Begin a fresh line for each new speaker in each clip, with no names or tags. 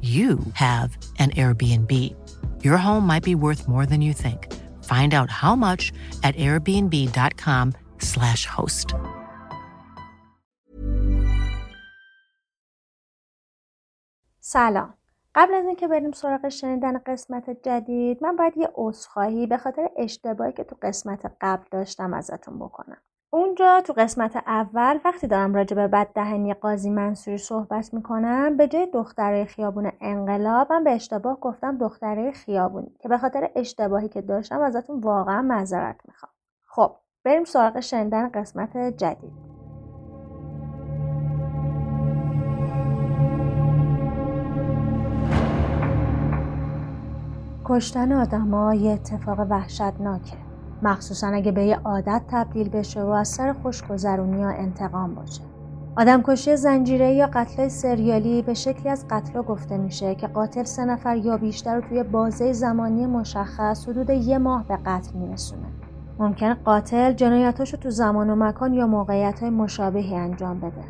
you have an Airbnb. Your home might be worth more than you think. Find out how much at airbnb.com/slash host.
سلام قبل از اینکه بریم سراغ شنیدن قسمت جدید من باید یه عذرخواهی به خاطر اشتباهی که تو قسمت قبل داشتم ازتون بکنم اونجا تو قسمت اول وقتی دارم راجع به بددهنی قاضی منصوری صحبت می‌کنم به جای دختره خیابون انقلاب من به اشتباه گفتم دختره خیابونی که به خاطر اشتباهی که داشتم ازتون واقعا معذرت می‌خوام. خب بریم سراغ شنیدن قسمت جدید. کشتن آدما یه اتفاق وحشتناکه. مخصوصا اگه به یه عادت تبدیل بشه و از سر خوشگذرونی یا انتقام باشه. آدمکشی زنجیره یا قتل سریالی به شکلی از قتل گفته میشه که قاتل سه نفر یا بیشتر رو توی بازه زمانی مشخص حدود یه ماه به قتل میرسونه. ممکن قاتل جنایتاشو تو زمان و مکان یا موقعیت های مشابهی انجام بده.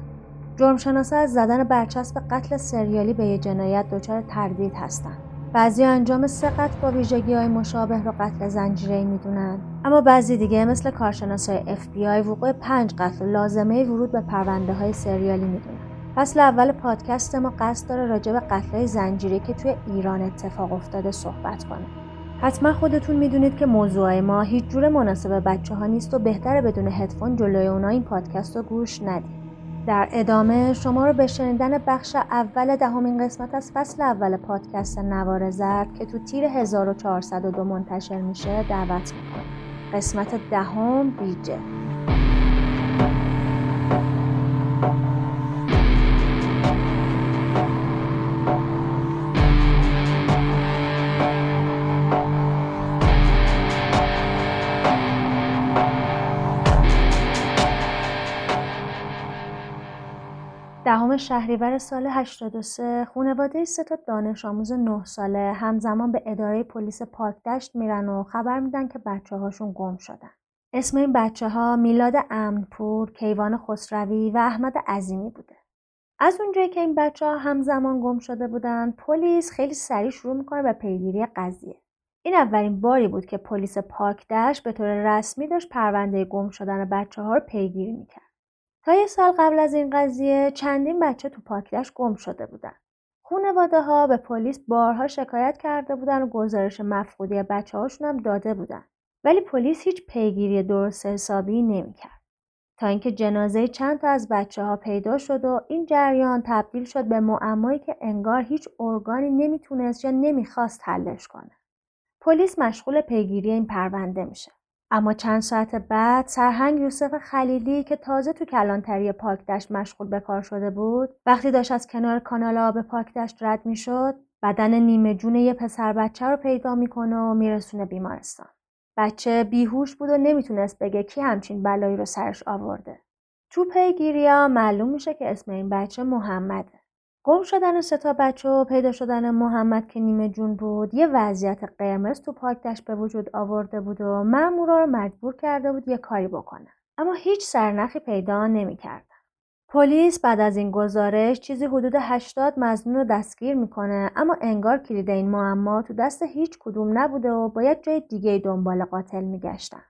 جرمشناسا از زدن برچسب قتل سریالی به یه جنایت دچار تردید هستند بعضی انجام سه قتل با ویژگی های مشابه رو قتل زنجیره می‌دونن. اما بعضی دیگه مثل کارشناس های FBI وقوع پنج قتل لازمه ورود به پرونده های سریالی می‌دونن. فصل اول پادکست ما قصد داره راجع به قتل های زنجیره که توی ایران اتفاق افتاده صحبت کنه. حتما خودتون می‌دونید که موضوع ما هیچ جور مناسب بچه ها نیست و بهتره بدون هدفون جلوی اونا این پادکست رو گوش ندید. در ادامه شما رو به شنیدن بخش اول دهمین قسمت از فصل اول پادکست نوار زرد که تو تیر 1402 منتشر میشه دعوت می‌کنم. قسمت دهم بیجه دهم شهریور سال 83 خانواده سه تا دانش آموز 9 ساله همزمان به اداره پلیس پاکدشت میرن و خبر میدن که بچه هاشون گم شدن. اسم این بچه ها میلاد امنپور، کیوان خسروی و احمد عظیمی بوده. از اونجایی که این بچه ها همزمان گم شده بودن، پلیس خیلی سریع شروع می‌کنه به پیگیری قضیه. این اولین باری بود که پلیس پاکدشت به طور رسمی داشت پرونده گم شدن بچه ها رو پیگیری می‌کرد. تا یه سال قبل از این قضیه چندین بچه تو پاکدشت گم شده بودن. خونواده ها به پلیس بارها شکایت کرده بودن و گزارش مفقودی بچه هاشون هم داده بودن. ولی پلیس هیچ پیگیری درست حسابی نمی‌کرد. تا اینکه جنازه چند تا از بچه ها پیدا شد و این جریان تبدیل شد به معمایی که انگار هیچ ارگانی نمی‌تونست یا نمی‌خواست حلش کنه. پلیس مشغول پیگیری این پرونده میشه. اما چند ساعت بعد سرهنگ یوسف خلیلی که تازه تو کلانتری پاکدشت مشغول به کار شده بود وقتی داشت از کنار کانال آب پاکدشت رد می‌شد بدن نیمه جون یه پسر بچه رو پیدا می‌کنه و میرسونه بیمارستان. بچه بیهوش بود و نمی‌تونست بگه کی همچین بلایی رو سرش آورده. تو پیگیریا معلوم میشه که اسم این بچه محمده. گم شدن سه تا بچه و پیدا شدن محمد که نیمه جون بود یه وضعیت قرمز تو پاکتش به وجود آورده بود و مامورا رو مجبور کرده بود یه کاری بکنه اما هیچ سرنخی پیدا نمی‌کرد پلیس بعد از این گزارش چیزی حدود 80 مزنون رو دستگیر می‌کنه اما انگار کلید این معما تو دست هیچ کدوم نبوده و باید جای دیگه دنبال قاتل میگشتن.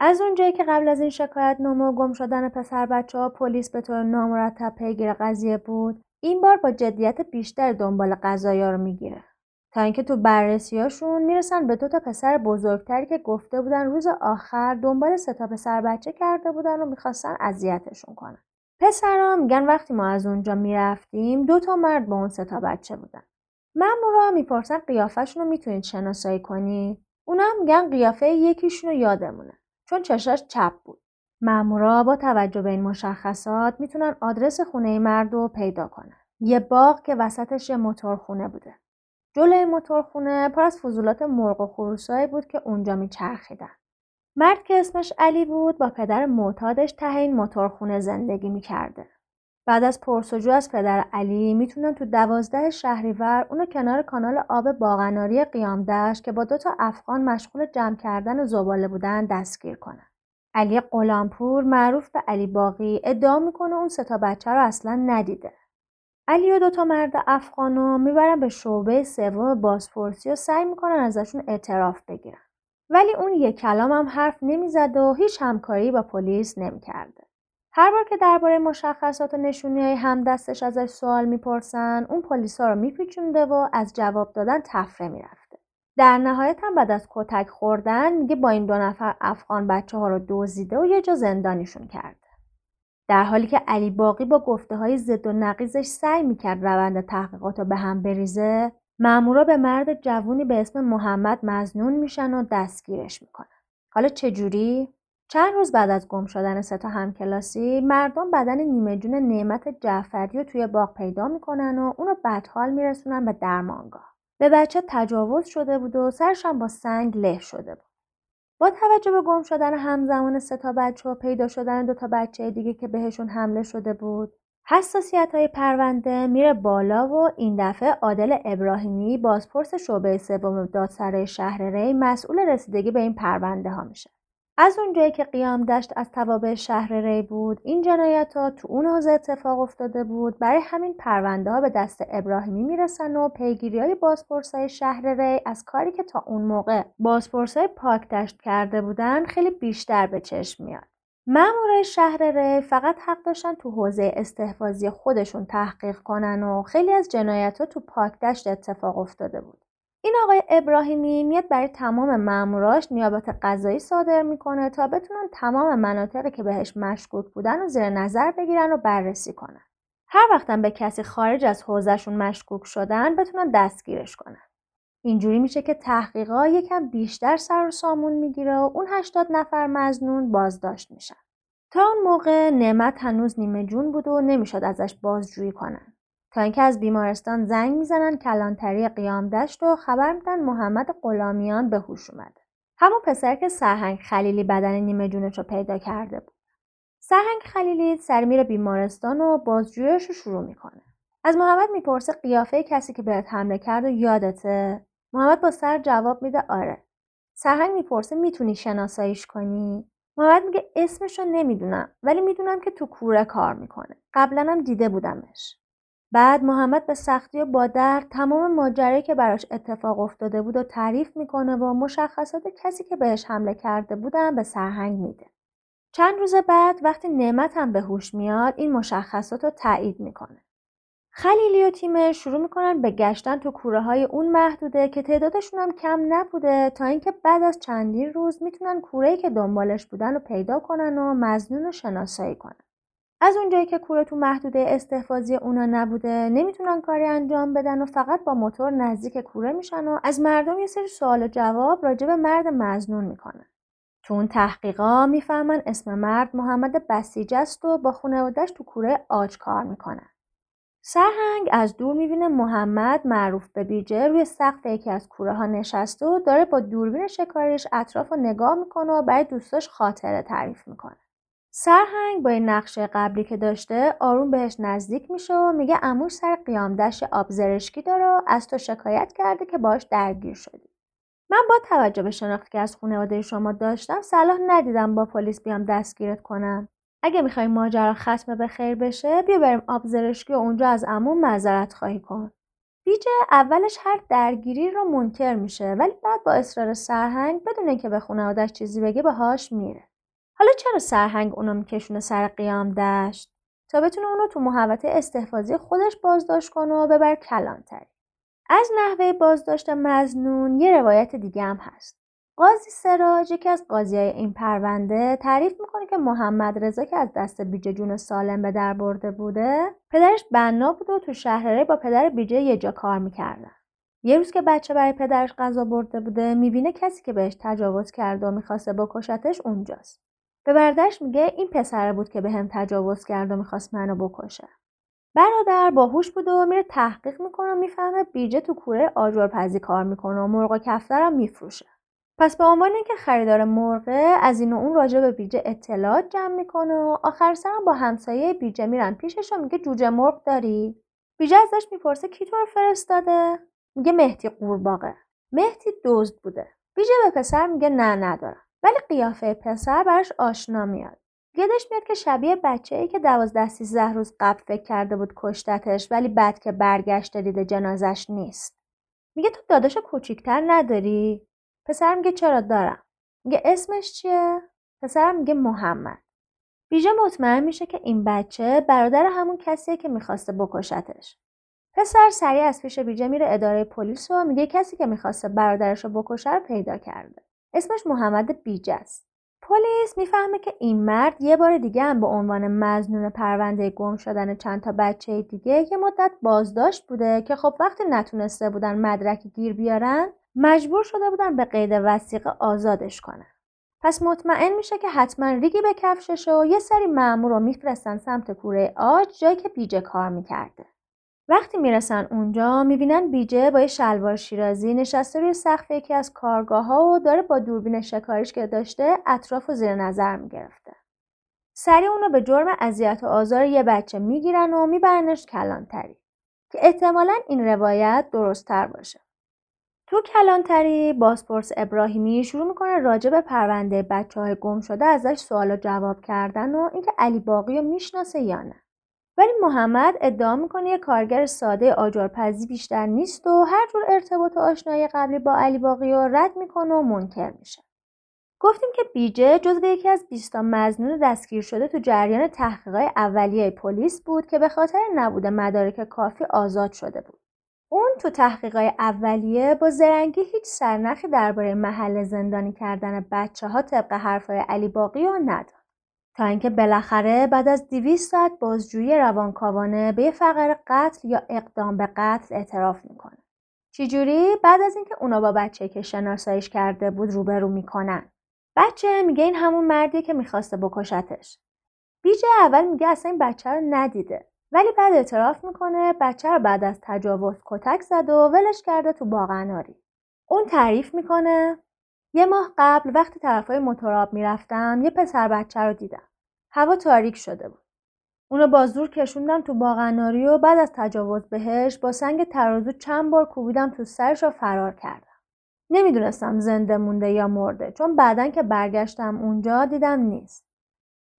از اونجایی که قبل از این شکایت نامه و گم شدن پسر بچه ها پلیس به طور نامرتب پیگیر قضیه بود این بار با جدیت بیشتر دنبال قضایا رو می‌گیره. تا اینکه تو بررسیاشون می‌رسن به دو تا پسر بزرگتری که گفته بودن روز آخر دنبال سه تا پسر بچه کرده بودن و می‌خواستن اذیتشون کنن. پسرا میگن وقتی ما از اونجا می‌رفتیم دو تا مرد با اون سه تا بچه بودن. مامورا می‌پرسن قیافشون رو می‌تونید شناسایی کنید اونا میگن قیافه یکیشون رو یادمونه چون چشاش چپ بود. مامورا با توجه به این مشخصات می‌تونن آدرس خونه مرد رو پیدا کنن یه باغ که وسطش یه موتورخونه بوده جلوی موتورخونه پر از فضولات مرغ و خروسایی بود که اونجا میچرخیدن مرد که اسمش علی بود با پدر معتادش ته این موتورخونه زندگی می‌کرده. بعد از پرسجو از پدر علی می‌تونن تو دوازده شهریور اونو کنار کانال آب باغناری قیامدشت که با دو تا افغان مشغول جمع کردن زباله بودن دستگیر کنن. علی قلامپور معروف به علی باقی ادعا می‌کنه اون ستا بچه رو اصلا ندیده. علی و دوتا مرد افغانو می‌برن به شعبه سوم بازپرسی و سعی می‌کنن ازشون اعتراف بگیرن. ولی اون یک کلام هم حرف نمی‌زد و هیچ همکاری با پلیس نمی‌کرده. هر بار که درباره مشخصات و نشونی های هم دستش ازش سوال می‌پرسن اون پلیسا رو میپیچونده و از جواب دادن تفره می‌رفته. در نهایت هم بعد از کتک خوردن میگه با این دو نفر افغان بچه ها رو دزدیده و یه جا زندانیشون کرده. در حالی که علی باقی با گفته های ضد و نقیزش سعی می‌کرد روند تحقیقات رو به هم بریزه مامورا به مرد جوونی به اسم محمد مزنون میشن و دستگیرش می‌کنن. حالا چجوری؟ چند روز بعد از گم شدن سه تا همکلاسی مردم بدن نیمه جون نعمت جعفری رو توی باغ پیدا می‌کنن و اونو بدحال میرسونن به درمانگاه. به بچه تجاوز شده بود و سرش با سنگ له شده بود. با توجه به گم شدن همزمان سه تا بچه و پیدا شدن دو تا بچه دیگه که بهشون حمله شده بود حساسیت های پرونده میره بالا و این دفعه عادل ابراهیمی بازپرس شعبه سوم دادسرای شهر ری مسئول رسیدگی به این پرونده ها میشه. از اونجایی که قیام دشت از توابع شهر ری بود این جنایت ها تو اون حوزه اتفاق افتاده بود برای همین پرونده ها به دست ابراهیمی می‌رسن و پیگیری های های شهر ری از کاری که تا اون موقع های پاک دشت کرده بودن خیلی بیشتر به چشم میاد مامورای شهر ری فقط حق داشتن تو حوزه استحفاظی خودشون تحقیق کنن و خیلی از جنایت ها تو پاک دشت اتفاق افتاده بود. این آقای ابراهیمی میاد برای تمام ماموراش نیابت قضایی صادر می‌کنه تا بتونن تمام مناطقی که بهش مشکوک بودن و زیر نظر بگیرن و بررسی کنن. هر وقتم به کسی خارج از حوزهشون مشکوک شدن بتونن دستگیرش کنن. اینجوری میشه که تحقیقا یکم بیشتر سر و سامون می‌گیره و اون 80 نفر مزنون بازداشت میشن. تا اون موقع نعمت هنوز نیمه جون بود و نمی‌شد ازش بازجویی کنن. تا اینکه از بیمارستان زنگ می‌زنن کلانتری قیام دشت و خبر میدن محمد غلامیان به هوش اومده. همون پسر که سرهنگ خلیلی بدن نیمه جونش رو پیدا کرده بود. سرهنگ خلیلی سر میره بیمارستان و بازجویش رو شروع می‌کنه. از محمد می‌پرسه قیافه کسی که بهت حمله کرد و یادته محمد با سر جواب میده آره سرهنگ می‌پرسه می‌تونی شناساییش کنی محمد میگه اسمش رو نمی‌دونم ولی می‌دونم که تو کوره کار می‌کنه قبلا هم دیده بودمش بعد محمد به سختی و با درد تمام ماجرایی که براش اتفاق افتاده بود و تعریف می‌کنه و مشخصات کسی که بهش حمله کرده بودن به سرهنگ میده چند روز بعد وقتی نعمت هم به هوش میاد این مشخصات رو تایید می‌کنه خلیلی و تیمش شروع می‌کنن به گشتن تو کوره های اون محدوده که تعدادشون هم کم نبوده تا اینکه بعد از چندین روز می‌تونن کوره که دنبالش بودن رو پیدا کنن و مزنون رو شناسایی کنن. از اونجایی که کوره تو محدوده استحفاظی اونا نبوده نمی‌تونن کاری انجام بدن و فقط با موتور نزدیک کوره میشن و از مردم یه سری سوال و جواب راجع به مرد مزنون می‌کنن. تو اون تحقیقا می‌فهمن اسم مرد محمد بسیج است و با خانوادهش تو کوره آج کار می‌کنن. سرهنگ از دور می‌بینه محمد معروف به بیجه روی سقف یکی از کوره ها نشسته و داره با دوربین شکاریش اطراف رو نگاه می‌کنه و برای دوستاش خاطره تعریف می‌کنه. سرهنگ با این نقشه قبلی که داشته آروم بهش نزدیک میشه و میگه اموش سر قیام دشت آبزرشکی داره از تو شکایت کرده که باش درگیر شدی. من با توجه به شناختی که از خانواده شما داشتم صلاح ندیدم با پلیس بیام دستگیرت کنم. اگه می‌خوای ماجرا ختم به خیر بشه بیا بریم آبزرشکی و اونجا از عموم معذرت خواهی کن. بیجه اولش هر درگیری رو منکر میشه ولی بعد با اصرار سرهنگ بدون اینکه به خانوادهش چیزی بگه باهاش میره. حالا چرا سرهنگ اونو میکشونه سر قیام دشت؟ تا بتونه اونو تو محوطه استحفاظی خودش بازداشت کنه و ببر کلانتری. از نحوه بازداشت مزنون یه روایت دیگه هم هست. قاضی سراج یکی از قاضیای این پرونده تعریف می‌کنه که محمد رضا که از دست بیجه جون سالم به در برده بوده پدرش بنا بود و تو شهرره با پدر بیجه یه جا کار می‌کردن. یه روز که بچه برای پدرش غذا برده بوده می‌بینه کسی که بهش تجاوز کرده و می‌خواسته بکشتش اونجاست. به برادرش میگه این پسره بود که به هم تجاوز کرد و می‌خواست منو بکشه. برادر باهوش بود و میره تحقیق می‌کنه و می‌فهمه بیجه تو کوره آجرپزی کار می‌کنه و مرغ و کفترم میفروشه. پس به عنوان اینکه خریدار مرغه از این و اون راجع به بیجه اطلاعات جمع می‌کنه و آخر سرم با همسایه بیجه میرن پیشش و میگه جوجه مرغ داری؟ بیجه ازش می‌پرسه کی تو رو فرستاده؟ میگه مهدی قورباغه. مهدی دزد بوده. بیجه به پسر میگه نه ندارم. ولی قیافه پسر براش آشنا میاد. یادش میاد که شبیه بچه ای که دوازده سیزده روز قبل فکر کرده بود کشتتش ولی بعد که برگشته دیده جنازش نیست. میگه تو داداش کوچیکتر نداری؟ پسر میگه چرا دارم؟ میگه اسمش چیه؟ پسر میگه محمد. بیژه مطمئن میشه که این بچه برادر همون کسیه که می‌خواسته بکشتش. پسر سریع از پیش بیجه میره اداره پلیس و میگه کسی که می‌خواسته برادرش رو بکشه رو پیدا کرده. اسمش محمد بیج است. پلیس می‌فهمه که این مرد یه بار دیگه هم به عنوان مزنون پرونده گم شدن چند تا بچه دیگه یه مدت بازداشت بوده که خب وقتی نتونسته بودن مدرک گیر بیارن مجبور شده بودن به قید وسیقه آزادش کنن. پس مطمئن میشه که حتما ریگی به کفشش و یه سری مامور رو میفرستن سمت کوره آج جایی که بیجه کار می‌کرده. وقتی می‌رسن اونجا می‌بینن بیجه با یه شلوار شیرازی نشسته روی سقف یکی از کارگاه ها و داره با دوربین شکاریش که داشته اطراف و زیر نظر می‌گرفته. سریع اونو به جرم اذیت و آزار یه بچه می‌گیرن و میبرنش کلانتری که احتمالا این روایت درستتر باشه. تو کلانتری بازپرس ابراهیمی شروع می‌کنه راجع به پرونده بچه های گم شده ازش سوال و جواب کردن و اینکه علی باقی رو می‌شناسه یا نه. ولی محمد ادعا می‌کنه یه کارگر ساده آجارپزی بیشتر نیست و هر جور ارتباط و آشنایی قبلی با علی باقی رو رد می‌کنه و منکر میشه. گفتیم که بیجه جزو یکی از 20 مزنون دستگیر شده تو جریان تحقیقات اولیه پلیس بود که به خاطر نبود مدارک کافی آزاد شده بود. اون تو تحقیقات اولیه با زرنگی هیچ سرنخی درباره محل زندانی کردن بچه ها طبق حرفای علی باقی نداد. اینکه بالاخره بعد از 200 ساعت بازجویی روانکاوانه به یه فقر قتل یا اقدام به قتل اعتراف می‌کنه. چجوری بعد از اینکه اونا با بچه که شناساییش کرده بود روبرو می‌کنن. بچه میگه این همون مردیه که می‌خواسته بکشتش. بیجه اول میگه اصلا این بچه رو ندیده. ولی بعد اعتراف می‌کنه بچه رو بعد از تجاوز کتک زد و ولش کرده تو باغناری. اون تعریف می‌کنه یه ماه قبل وقتی طرفای موتوراب می‌رفتم یه پسر بچه رو دیدم. هوا تاریک شده بود. اونو با زور کشوندم تو باغناری و بعد از تجاوز بهش با سنگ ترازو چند بار کوبیدم تو سرش و فرار کردم. نمی‌دونستم زنده مونده یا مرده چون بعدا که برگشتم اونجا دیدم نیست.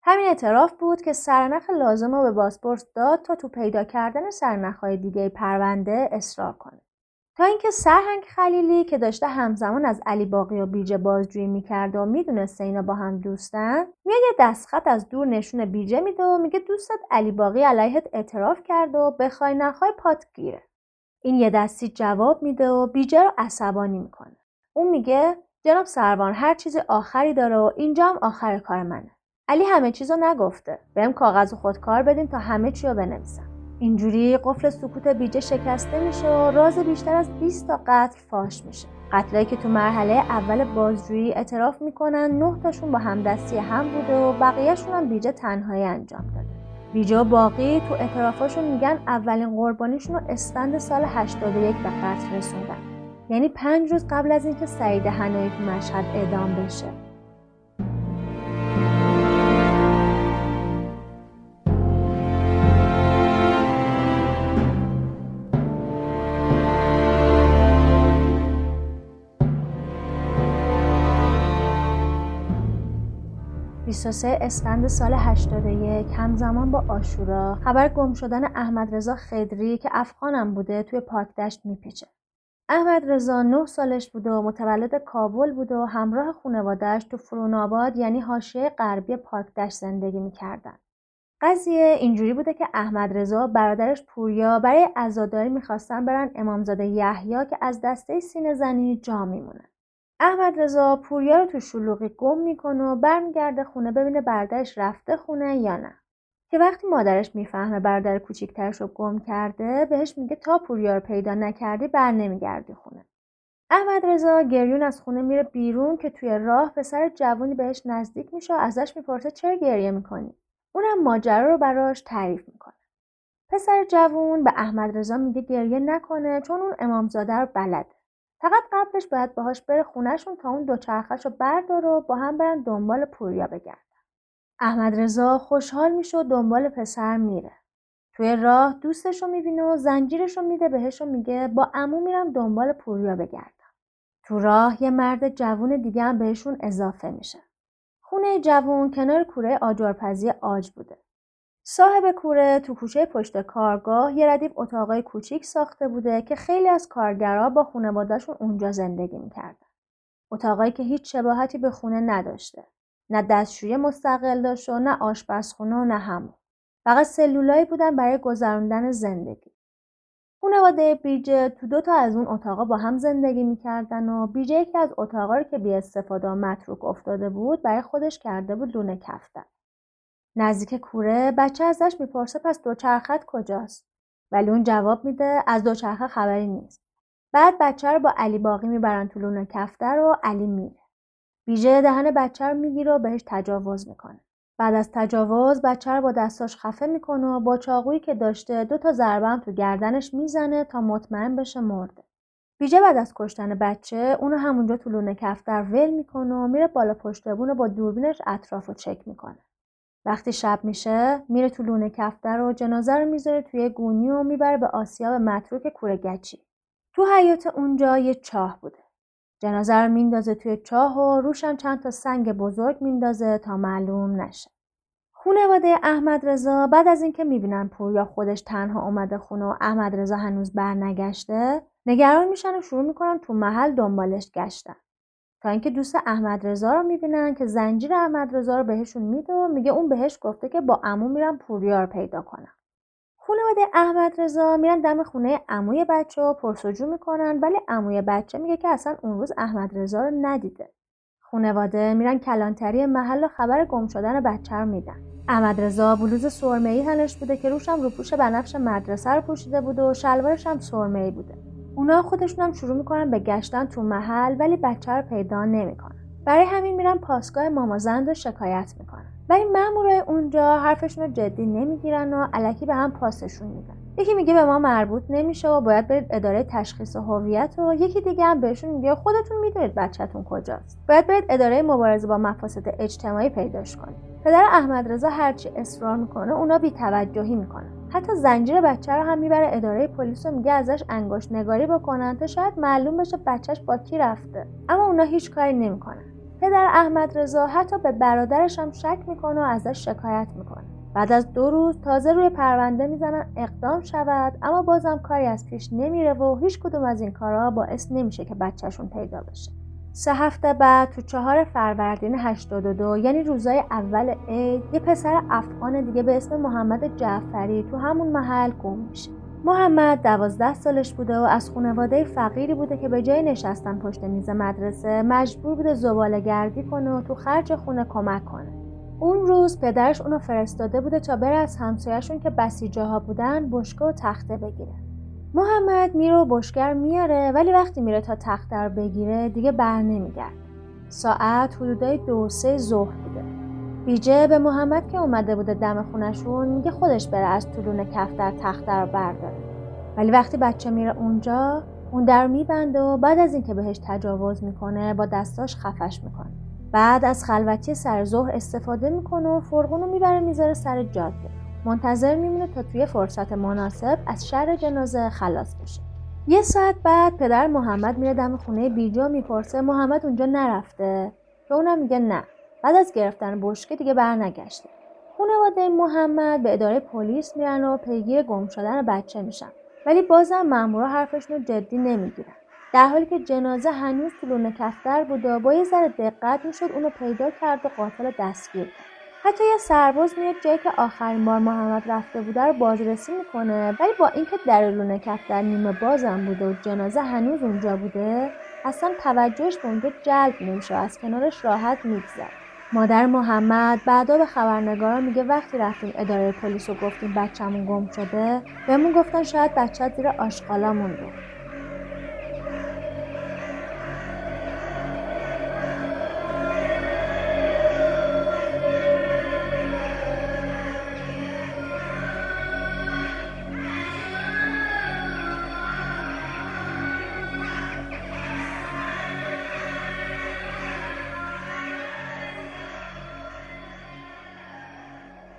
همین اعتراف بود که سرنخ لازم رو به بازپرس داد تا تو پیدا کردن سرنخهای دیگه پرونده اصرار کنه. تا اینکه سرهنگ خلیلی که داشته همزمان از علی باقی و بیجه بازجویی می‌کرده و می‌دونسته اینا با هم دوستن میاد یه دستخط از دور نشون بیجه میده و میگه دوستت علی باقی علیهت اعتراف کرده و بخوای نخوای پات گیره. این یه دستی جواب میده و بیجه رو عصبانی می‌کنه. اون میگه جناب سروان هر چیزی آخری داره و اینجا هم آخر کار منه. علی همه چیزو نگفته. بهم کاغذ و خودکار بدین تا همه چی رو بنویسم اینجوری قفل سکوت بیجه شکسته میشه و راز بیشتر از 20 تا قتل فاش میشه. قتلایی که تو مرحله اول بازجویی اعتراف می‌کنن نه تاشون با همدستی هم بوده و بقیهشون هم بیجه تنهایی انجام داده. بیجه و باقی تو اعترافاشون میگن اولین قربانیشون رو اسفند سال 81 به قتل رسوندن. یعنی پنج روز قبل از اینکه سعید هنایی تو مشهد اعدام بشه. 23 اسفند سال 81 همزمان با آشورا خبر گم شدن احمد رضا خدری که افغانم بوده توی پاکدشت میپیچه. احمد رضا 9 سالش بوده و متولد کابل بوده و همراه خانوادهش تو فروناباد یعنی حاشیه غربی پاکدشت زندگی می‌کردن. قضیه اینجوری بوده که احمد رضا برادرش پوریا برای عزاداری می‌خواستن برن امامزاده یحیی که از دسته سینه زنی جا میمونه. احمد رضا پوریا رو تو شلوغی گم می‌کنه و برمیگرده خونه ببینه برادرش رفته خونه یا نه. که وقتی مادرش می‌فهمه برادر کوچیکترش رو گم کرده بهش میگه تا پوریا رو پیدا نکردی بر نمیگردی خونه. احمد رضا گریون از خونه میره بیرون که توی راه پسر جوونی بهش نزدیک میشه و ازش می‌پرسه چرا گریه می‌کنی؟ اونم ماجرا رو براش تعریف می‌کنه. پسر جوون به احمد رضا میگه گریه نکنه چون اون امامزاده رو بلده. فقط قبلش باید باهاش بره خونهشون تا اون دوچرخش رو بردار و با هم برن دنبال پوریا بگردن. احمد رضا خوشحال میشه و دنبال پسر میره. توی راه دوستش رو می‌بینه و زنجیرش رو میده بهش و میگه با امو میرم دنبال پوریا بگردم. تو راه یه مرد جوون دیگه هم بهشون اضافه میشه. خونه جوون کنار کوره آجرپزی آج بوده. صاحب کوره تو کوچه پشت کارگاه یه ردیف اتاقای کوچیک ساخته بوده که خیلی از کارگرها با خانوادهشون اونجا زندگی می‌کردن. اتاقایی که هیچ شباهتی به خونه نداشته. نه دستشویی مستقل داشت و نه آشپزخونه و نه همون. فقط سلولایی بودن برای گذراندن زندگی. خانواده بیجه تو دو تا از اون اتاقا با هم زندگی می‌کردن و بیجه یکی از اتاقا رو که بی استفاده و متروک افتاده بود برای خودش کرده بود لونه کفتن. نزدیک کوره بچه ازش می‌پرسه پس دوچرخت کجاست؟ ولی اون جواب میده از دوچرخه خبری نیست. بعد بچه رو با علی باقی می‌برن تو لونه کفتر و علی میره. بیژه دهن بچه رو می‌گیره و بهش تجاوز می‌کنه. بعد از تجاوز بچه رو با دستاش خفه می‌کنه و با چاقویی که داشته دو تا ضربه هم تو گردنش می‌زنه تا مطمئن بشه مرده. بیجه بعد از کشتن بچه اونو همونجا تو لونه کفتر ول می‌کنه و میره بالا پشت و با دوربینش اطراف چک می‌کنه. وقتی شب میشه میره تو لونه کفتر و جنازه رو می‌ذاره توی گونی و می‌بره به آسیاب متروک کوره گچی. تو حیات اونجا یه چاه بوده. جنازه رو میندازه توی چاه و روشم چند تا سنگ بزرگ میندازه تا معلوم نشه. خونواده احمد رضا بعد از اینکه می‌بینن پوریا خودش تنها اومده خونه و احمد رضا هنوز برنگشته نگران میشن و شروع می‌کنن تو محل دنبالش گشتن. تا اینکه دوست احمد رضا رو می‌بینن که زنجیر احمد رضا رو بهشون میده و میگه اون بهش گفته که با عمو میرم پوریا رو پیدا کنم خانواده احمد رضا میرن دم خونه عموی بچه و پرسجو می‌کنن ولی عموی بچه میگه که اصلا اون روز احمد رضا رو ندیده. خانواده میرن کلانتری محل و خبر گم شدن بچه رو میدن. احمد رضا بلوز سرمه‌ای تنش بوده که روشم روپوش بنفش مدرسه رو پوشیده بوده و شلوارش هم سرمه‌ای بوده. اونا خودشون هم شروع می‌کنن به گشتن تو محل ولی بچه رو پیدا نمی‌کنن. برای همین میرن پاسگاه مامازند و شکایت می‌کنن. ولی مامورای اونجا حرفشون رو جدی نمی‌گیرن و علکی به هم پاسشون میدن. یکی میگه به ما مربوط نمیشه و باید برید اداره تشخیص هویت و یکی دیگه هم بهشون میگه خودتون می‌دونید بچهتون کجاست. باید برید اداره مبارزه با مفاسد اجتماعی پیداش کنید. پدر احمد رضا هرچی اصرار می‌کنه اونا بیتوجهی می‌کنن. حتی زنجیر بچه رو هم می‌بره اداره پلیس و میگه ازش انگشت نگاری بکنن تا شاید معلوم بشه بچهش با کی رفته. اما اونا هیچ کاری نمی‌کنن. پدر احمد رضا حتی به برادرش هم شک می‌کنه و ازش شکایت می‌کنه. بعد از دو روز تازه روی پرونده می‌زنن اقدام شود اما بازم کاری از پیش نمیره و هیچ کدوم از این کارها باعث نمیشه که بچهشون پیدا بشه. سه هفته بعد تو چهار فروردین 82 یعنی روزای اول عید یه پسر افغان دیگه به اسم محمد جعفری تو همون محل گم میشه. محمد دوازده سالش بوده و از خانواده فقیری بوده که به جای نشستن پشت میز مدرسه مجبور بوده زباله گردی کنه و تو خرج خونه کمک کنه. اون روز پدرش اونو فرستاده بوده تا بره از همسایهشون که بسیجه ها بودن بشکه و تخته بگیره. محمد میره و بشگر میاره ولی وقتی میره تا تخت رو بگیره دیگه بر نمیگرد ساعت حدودای دو سه ظهر بوده. بیجه به محمد که اومده بوده دم خونشون میگه خودش بره از طولون کفتر تخته رو برداره. ولی وقتی بچه میره اونجا اون در میبنده و بعد از اینکه بهش تجاوز می‌کنه با دستاش خفش می‌کنه. بعد از خلوتی سر ظهر استفاده می‌کنه و فرغون رو می‌بره می‌ذاره سر جاده. منتظر میمونه تا توی فرصت مناسب از شر جنازه خلاص بشه. یه ساعت بعد پدر محمد میره دم خونه بیجا می‌پرسه محمد اونجا نرفته؟ که اونم میگه نه. بعد از گرفتن بشکه دیگه برنگشته. خانواده محمد به اداره پلیس میرن و پیگیر گم شدن بچه میشن. ولی بازم مامورا حرفشون رو جدی نمی‌گیرن. در حالی که جنازه هنوز تو لونه کفتر بود و با یه ذره دقت می‌شد اونو پیدا کرد و قاتل دستگیر کرد. حتی یه سرباز میاد جایی که آخرین بار محمد رفته بوده رو بازرسی می‌کنه. ولی با اینکه در لونه کفتر نیمه بازم بوده و جنازه هنوز اونجا بوده اصلا توجهش به اونجا جلب نمیشه از کنارش راحت میگذره. مادر محمد بعدا به خبرنگارا میگه وقتی رفتیم اداره پلیس و گفتیم بچه‌مون گم شده بهمون گفتن شاید بچه زیر آشغالا مونده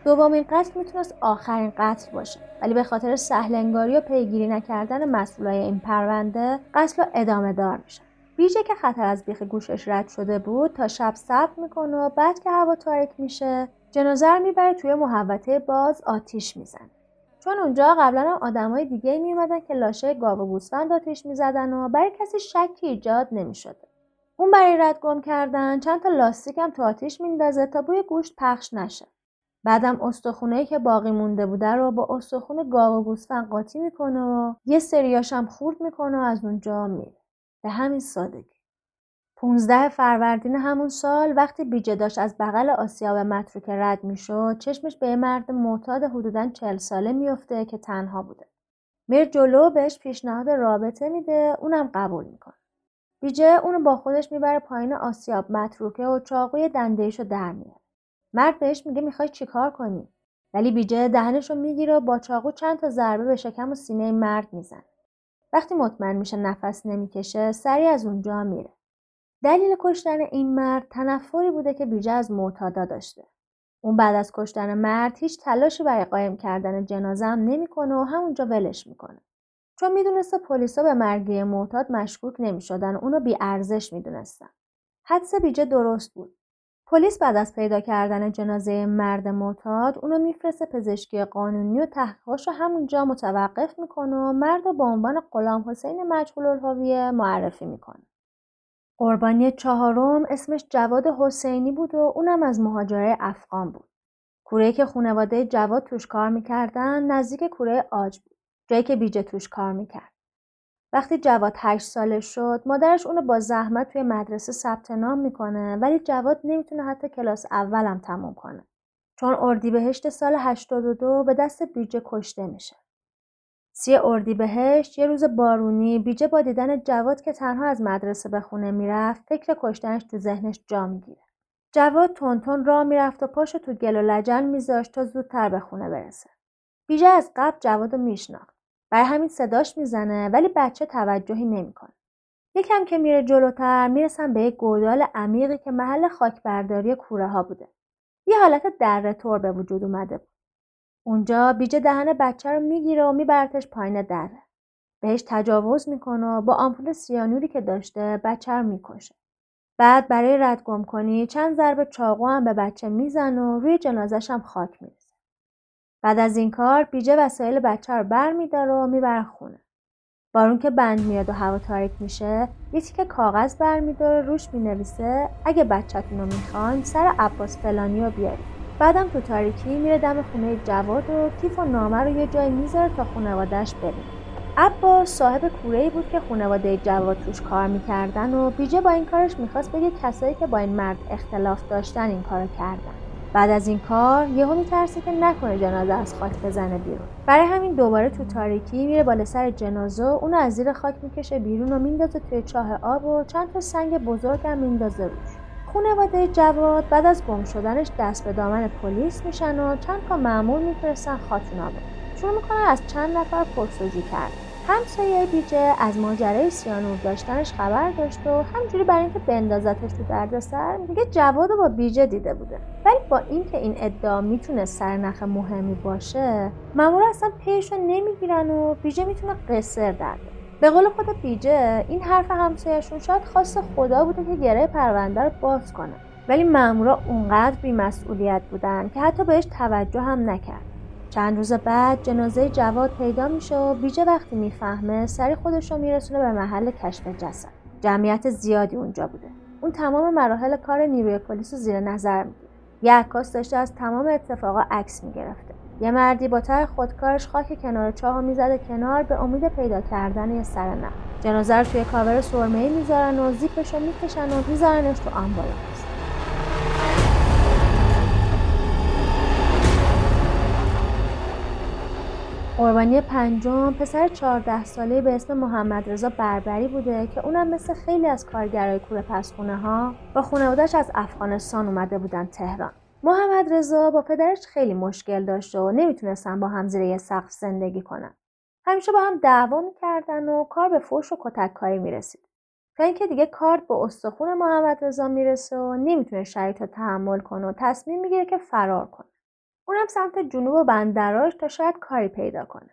دومین قتل می‌تونست آخرین قتل باشه. ولی به خاطر سهلنگاری و پیگیری نکردن مسئولای این پرونده قتل رو ادامه دار میشه بیژه که خطر از بیخ گوشش رد شده بود تا شب صبر می‌کنه و بعد که هوا تاریک میشه جنازه رو می‌بره توی محوطه باز آتیش می‌زنه. چون اونجا قبلا هم آدمای دیگه میومدن که لاشه گاو و گوسفند آتیش می‌زدن و برای کسی شکی ایجاد نمی‌شده. اون برای رد گم کردن چند تا لاستیک هم تو آتیش میندازه تا بوی گوشت پخش نشه. بعدم استخونه که باقی مونده بوده رو با استخون گاو و گوسفند قاطی می‌کنه و یه سریاش هم خورد می‌کنه و از اونجا میره. به همین سادگی. 15 فروردین همون سال وقتی بیجه داشت از بغل آسیاب متروک رد می‌شد چشمش به یه مرد معتاد حدودا چل ساله میفته که تنها بوده. میر جلو بهش پیشنهاد رابطه میده اونم قبول می‌کنه. بیجه اونو با خودش می‌بره پایین آسیاب متروکه و چاقوی دندهیشو در میاره. مرد بهش میگه می‌خوای چیکار کنی؟ ولی بیجه دهنشو می‌گیره و با چاقو چند تا ضربه به شکم و سینه مرد می‌زنه. وقتی مطمئن میشه نفس نمی‌کشه سری از اونجا میره. دلیل کشتن این مرد تنفری بوده که بیجه از معتادا داشته. اون بعد از کشتن مرد هیچ تلاشی برای قایم کردن جنازه هم نمی‌کنه و همونجا ولش می‌کنه. چون می‌دونسته پلیسا به مرگی معتاد مشکوک نمی‌شدن اونو بی ارزش می‌دونستن. حدس بیجه درست بود. پلیس بعد از پیدا کردن جنازه مرد معتاد اونو میفرسته پزشکی قانونی و تحقیقاش رو همونجا متوقف می‌کنه و مرد رو به عنوان غلام حسین مجهول الهویه معرفی می‌کنه. قربانی چهارم اسمش جواد حسینی بود و اونم از مهاجره افغان بود. کوره که خانواده جواد توش کار می‌کردن نزدیک کوره آج بود. جایی که بیجه توش کار می‌کرد. وقتی جواد هشت ساله شد مادرش اونو با زحمت توی مدرسه ثبت نام می‌کنه ولی جواد نمی‌تونه حتی کلاس اولم تموم کنه. چون اردیبهشت سال 82 به دست بیجه کشته میشه. سی اردیبهشت یه روز بارونی بیجه با دیدن جواد که تنها از مدرسه به خونه می‌رفت فکر کشتنش تو ذهنش جا می‌گیره. جواد تونتون راه می‌رفت و پاشو تو گل و لجن میذاشت تا زودتر به خونه برسه. بیجه از قبل جواد رو میشناخت. برای همین صداش می‌زنه ولی بچه توجهی نمی‌کنه. یکم که میره جلوتر می‌رسن به یک گودال عمیقی که محل خاکبرداری کوره ها بوده. یه حالت دره تور به وجود اومده بود. اونجا بیجه دهن بچه رو می‌گیره و میبرتش پایین دره. بهش تجاوز می‌کنه و با آمپول سیانوری که داشته بچه رو می‌کشه. بعد برای رد گم کنی چند ضربه چاقو هم به بچه میزن و روی جنازش هم خاک میریزه. بعد از این کار بیجه وسایل بچه رو بر میداره و می‌بره خونه. بارون که بند میاد و هوا تاریک میشه یه تیکه کاغذ برمیداره روش می‌نویسه. اگه بچهتون رو می‌خوان سر عباس فلانی رو بیارید. بعدم تو تاریکی میره دم خونه جواد و کیف و نامه رو یه جای می‌ذاره تا خونوادهش بریم عباس صاحب کوره بود که خانواده جواد توش کار می‌کردن و بیجه با این کارش می‌خواست بگه کسایی که با این مرد اختلاف داشتن این کارو کردن. بعد از این کار یهو میترسه که نکنه جنازه از خاک بزنه بیرون. برای همین دوباره تو تاریکی میره بالا سر جنازه اونو از زیر خاک می‌کشه بیرون و میندازه توی چاه آب و چند تا سنگ بزرگ هم میندازه روش. خونواده جواد بعد از گم شدنش دست به دامن پلیس میشن و چند تا مأمور میفرستن خاتون آباد شروع می‌کنن از چند نفر پرسجو کرد همسایه بیجه از ماجرای سیانور داشتنش خبر داشت و همجوری برای اینکه بندازتش تو دردسر میگه جواد با بیجه دیده بوده. ولی با اینکه این ادعا می‌تونه سرنخ مهمی باشه مامور اصلا پیش رو نمی‌گیرن و بیجه می‌تونه قصر درده به قول خود بیجه این حرف همسایهشون شاید خواست خدا بوده که گره پرونده رو باز کنه. ولی مامورا اونقدر بیمسئولیت بودن که حتی بهش توجه هم نکرد. چند روز بعد جنازه جواد پیدا میشه و بیجه وقتی می‌فهمه سری خودش رو میرسونه به محل کشف جسد. جمعیت زیادی اونجا بوده. اون تمام مراحل کار نیروی پلیس رو زیر نظر می‌گیره. یه عکاس داشته از تمام اتفاقا عکس می‌گرفته. یه مردی با ته خودکارش خاک کنار چاه می‌زده کنار به امید پیدا کردن یه سر نه جنازه رو توی کاور سرمه می‌ذارن و زیپش رو می‌کشن و میذارنش تو آمبولانس. قربانی پنجم پسر 14 ساله به اسم محمد رضا بربری بوده که اونم مثل خیلی از کارگرای کوره پسخونه ها با خانوادهش از افغانستان اومده بودن تهران. محمد رضا با پدرش خیلی مشکل داشته و نمی‌تونستن با هم زیر یه سقف زندگی کنن. همیشه با هم دعوا می‌کردن و کار به فوش و کتک کاری می‌رسید. تا اینکه دیگه کارت به استخون محمد رضا می‌رسه و نمی‌تونه شرایط تحمل کنه و تصمیم می‌گیره که فرار کنه. اونم سمت جنوب و بندراش تا شاید کاری پیدا کنه.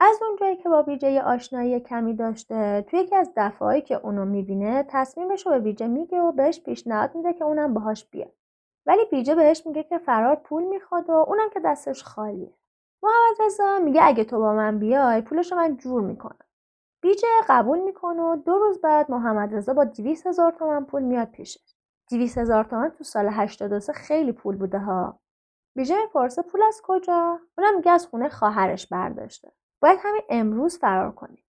از اونجایی که با یه آشنایی کمی داشته توی یکی از دفعهایی که اونو می‌بینه تصمیمش رو به بیجه میگه و بهش پیشنهاد میده که اونم باهاش بیاد. ولی بیجه بهش میگه که فرار پول می‌خواد و اونم که دستش خالیه. محمد رضا میگه اگه تو با من بیای پولش رو من جور می‌کنم. بیجه قبول می‌کنه و دو روز بعد محمد رضا با 200 هزار تومن پول میاد پیشش. 200 هزار تومن تو سال 83 خیلی پول بوده ها. بیژه می‌پرسه پول از کجا اونم میگه از خونه خواهرش برداشته. باید همین امروز فرار کنی.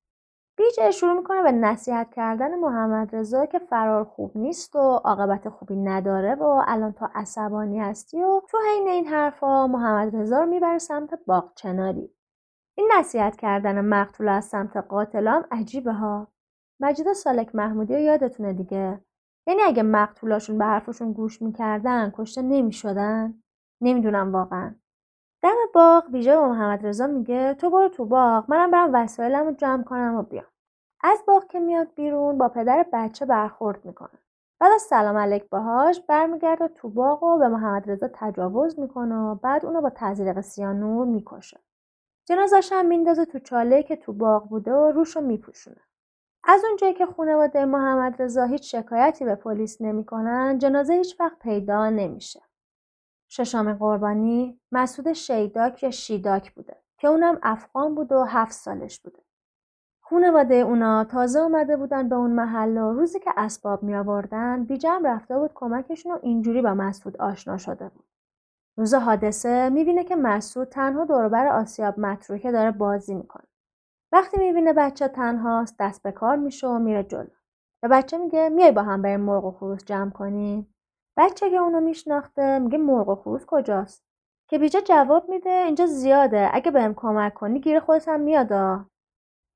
بیجه شروع می‌کنه به نصیحت کردن محمد رضا که فرار خوب نیست و عاقبت خوبی نداره و الان تا عصبانی هستی و تو حین این حرفا محمد رضا رو می‌بره سمت باغ چناری این نصیحت کردن مقتول از سمت قاتلام عجیبه ها. مجید سالک محمودی رو یادتونه دیگه. یعنی اگه مقتولاشون به حرفشون گوش می‌کردن کشته نمی‌شدن. نمی‌دونم واقعا. دم باغ بیژه به محمد رضا میگه تو برو تو باغ منم برم وسایلم رو جمع کنم و بیام. از باغ که میاد بیرون با پدر بچه برخورد می‌کنه. بعد از سلام علیک باهاش برمیگرده تو باغ و به محمد رضا تجاوز می‌کنه و بعد اونو با تزریق سیانور می‌کشه. جنازش هم میندازه تو چاله که تو باغ بوده و روشو میپوشونه. از اونجایی که خانواده محمد رضا هیچ شکایتی به پلیس نمی‌کنن جنازه هیچ وقت پیدا نمیشه. ششم قربانی مسعود شیداک یا شیداک بوده که اونم افغان بود و هفت سالش بوده. خونواده اونا تازه اومده بودن به اون محل و روزی که اسباب می آوردن بیجم رفته بود کمکشون و اینجوری با مسعود آشنا شده بود. روز حادثه می‌بینه که مسعود تنها دوربر آسیاب متروکه داره بازی می‌کنه. وقتی می‌بینه بچه تنهاست دست به کار میشه و میره جلو. به بچه میگه میای با هم بریم مرغ و خروس جمع کنیم بچه که اونو میشناخته میگه مرغ و خروس کجاست؟ که بیجا جواب میده اینجا زیاده. اگه بهم کمک کنی گیر خودت هم میادا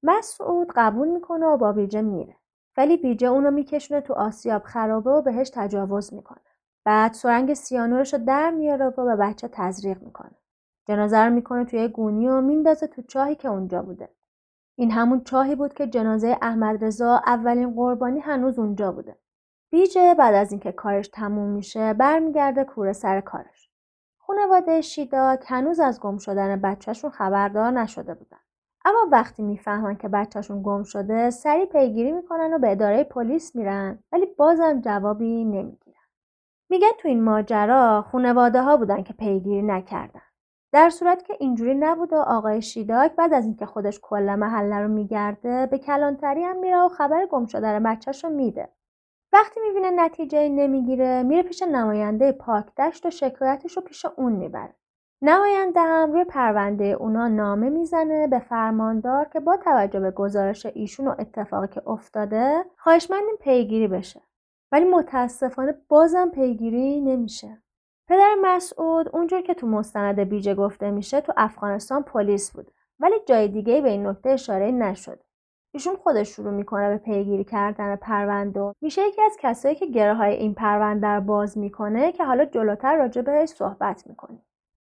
مسعود قبول می‌کنه و با بیجه میره. ولی بیجه اونو میکشونه تو آسیاب خرابه و بهش تجاوز می‌کنه. بعد سرنگ سیانورش رو در میاره و به بچه تزریق می‌کنه. جنازه رو می‌کنه توی گونی و میندازه تو چاهی که اونجا بوده. این همون چاهی بود که جنازه احمد رضا اولین قربانی هنوز اونجا بوده. بیجه بعد از اینکه کارش تموم میشه برمیگرده کوره سر کارش. خانواده شیدا هنوز از گم شدن بچهشون خبردار نشده بودن. اما وقتی می‌فهمن که بچهشون گم شده سریع پیگیری می‌کنن و به اداره پلیس میرن ولی بازم جوابی نمی‌گیرن. میگن تو این ماجرا خانواده ها بودن که پیگیری نکردن. در صورت که اینجوری نبود و آقای شیداک بعد از اینکه خودش کل محله رو میگرده به کلانتری هم میره و خبر گم شدن بچهش رو میده. وقتی می‌بینه نتیجه نمی‌گیره میره پیش نماینده پاک دشت و شکایتش رو پیش اون می‌بره. نماینده هم روی پرونده اونا نامه می‌زنه به فرماندار که با توجه به گزارش ایشون و اتفاقی که افتاده خواهشمندیم پیگیری بشه. ولی متاسفانه بازم پیگیری نمیشه. پدر مسعود اونجور که تو مستند بیجه گفته میشه تو افغانستان پلیس بوده ولی جای دیگه به این نکته اشاره نشده. ایشون خودش شروع می‌کنه به پیگیری کردن پرونده. میشه یکی از کسایی که گره های این پرونده رو باز می‌کنه که حالا جلوتر راجع بهش صحبت می‌کنیم.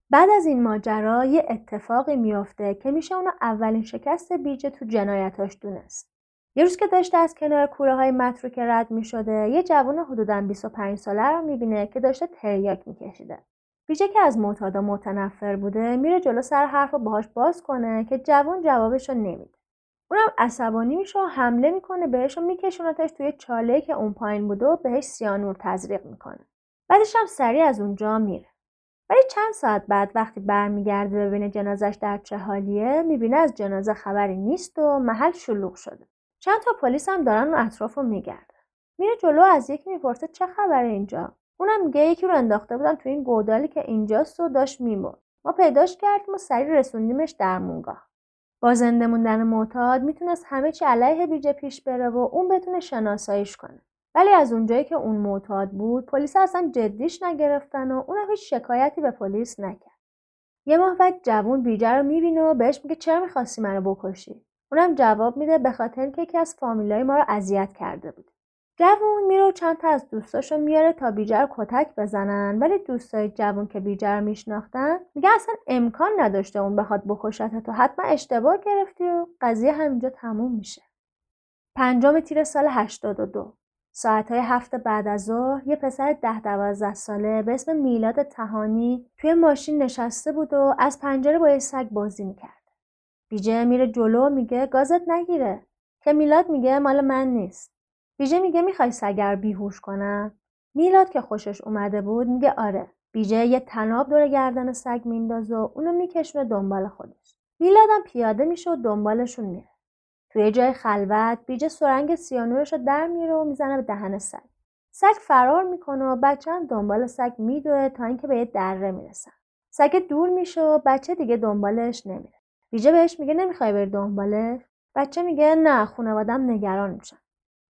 بعد از این ماجرا یه اتفاقی میافته که میشه اونو اولین شکست بیجه تو جنایتاش دونست. یه روز که داشته از کنار کوره های متروکه رد می شده یه جوان حدودا 25 ساله رو می‌بینه که داشته تریاک میکشیده. بیجه که از معتادا متنفر بوده میره جلو سر حرف رو باهاش باز کنه که جوان جوابش رو نمیده. اونم عصبانی میشه و حمله می‌کنه بهش و میکشونتش توی چاله که اون پایین بوده و بهش سیانور تزریق می‌کنه. بعدش هم سریع از اونجا میره. ولی چند ساعت بعد وقتی برمیگرده ببینه جنازش در چه حالیه می‌بینه از جنازه خبری نیست و محل شلوغ شده. چند تا پلیس هم دارن اون اطراف رو میگردن. میره جلو از یکی می‌پرسه چه خبره اینجا؟ اونم میگه یکی رو انداخته بودن تو این گودالی که اینجاست و داشت میمرد. ما پیداش کردیم و سریع رسوندیمش در مونگاه با زنده موندن معتاد می‌تونست همه چی علیه بیجه پیش بره و اون بتونه شناساییش کنه. ولی از اونجایی که اون معتاد بود پلیس اصلا جدیش نگرفتن و اونم هیچ شکایتی به پلیس نکرد. یه ماه بعد جوون بیجه رو می‌بینه و بهش میگه چرا می‌خواستی منو بکشی؟ اونم جواب میده به خاطر که یکی از فامیلای ما رو اذیت کرده بود. جوون میره و چند تا از دوستاشو میاره تا بیجه رو کتک بزنن. ولی دوستای جوون که بیجه رو میشناختن میگه اصلا امکان نداشته اون بخواد بکشت تو. حتما اشتباه گرفتی و قضیه همینجا تموم میشه. پنجم تیر سال 82 ساعتهای هفت بعد از ظهر یه پسر ده دوازده ساله به اسم میلاد تهانی توی ماشین نشسته بود و از پنجره با یه سگ بازی می‌کرد. بیجه میره جلو میگه گازت نگیره. که میلاد میگه مال من نیست. بیجه میگه می‌خوای سگر بیهوش کنم؟ میلاد که خوشش اومده بود میگه آره. بیجه یه تناب دور گردن سگ میندازه و اونو میکشونه دنبال خودش. میلادم پیاده میشه و دنبالشون میره. توی جای خلوت بیجه سرنگ سیانورش رو در میره و می‌زنه به دهن سگ سگ فرار می‌کنه و بچه هم دنبال سگ میدوه تا اینکه به یه دره می‌رسن سگ دور میشه و بچه دیگه دنبالش نمیره بیجه بهش میگه نمی‌خوای بری دنبالش بچه میگه نه خانوادم نگران میشن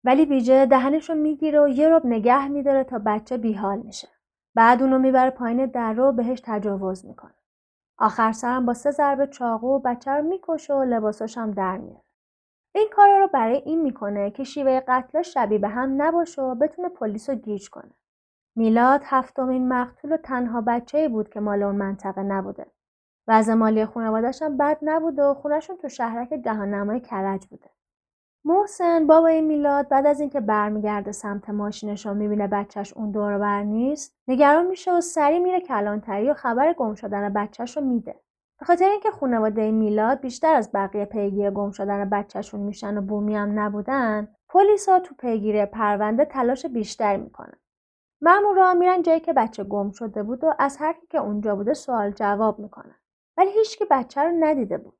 ولی بیجه دهنش رو می‌گیره و یه رب نگه میداره تا بچه بیحال میشه بعد اونو می‌بره پایین در و بهش تجاوز می‌کنه آخر سرم با سه ضربه چاقو بچه رو می‌کشه و لباساش هم در میاره این کار رو برای این می‌کنه که شیوه قتل شبیه به هم نباشه و بتونه پلیس رو گیج کنه. میلاد هفتمین مقتول و تنها بچه بود که مال اون منطقه نبوده. وضع مالی خانوادش هم بد نبوده و خونشون تو شهرک جهاننمای کرج بوده. محسن بابای میلاد بعد از اینکه برمیگرده سمت ماشینش رو می‌بینه بچهش اون دور بر نیست نگران میشه و سری میره کلانتری و خبر گم شدن بچهش رو میده. به خاطر اینکه خانواده میلاد بیشتر از بقیه پیگیر گم شدن بچهشون میشن و بومی هم نبودن پلیسا تو پیگیری پرونده تلاش بیشتر می‌کنن مامورا میرن جایی که بچه گم شده بود و از هر کی که اونجا بوده سوال جواب می‌کنن ولی هیچکی بچه رو ندیده بود.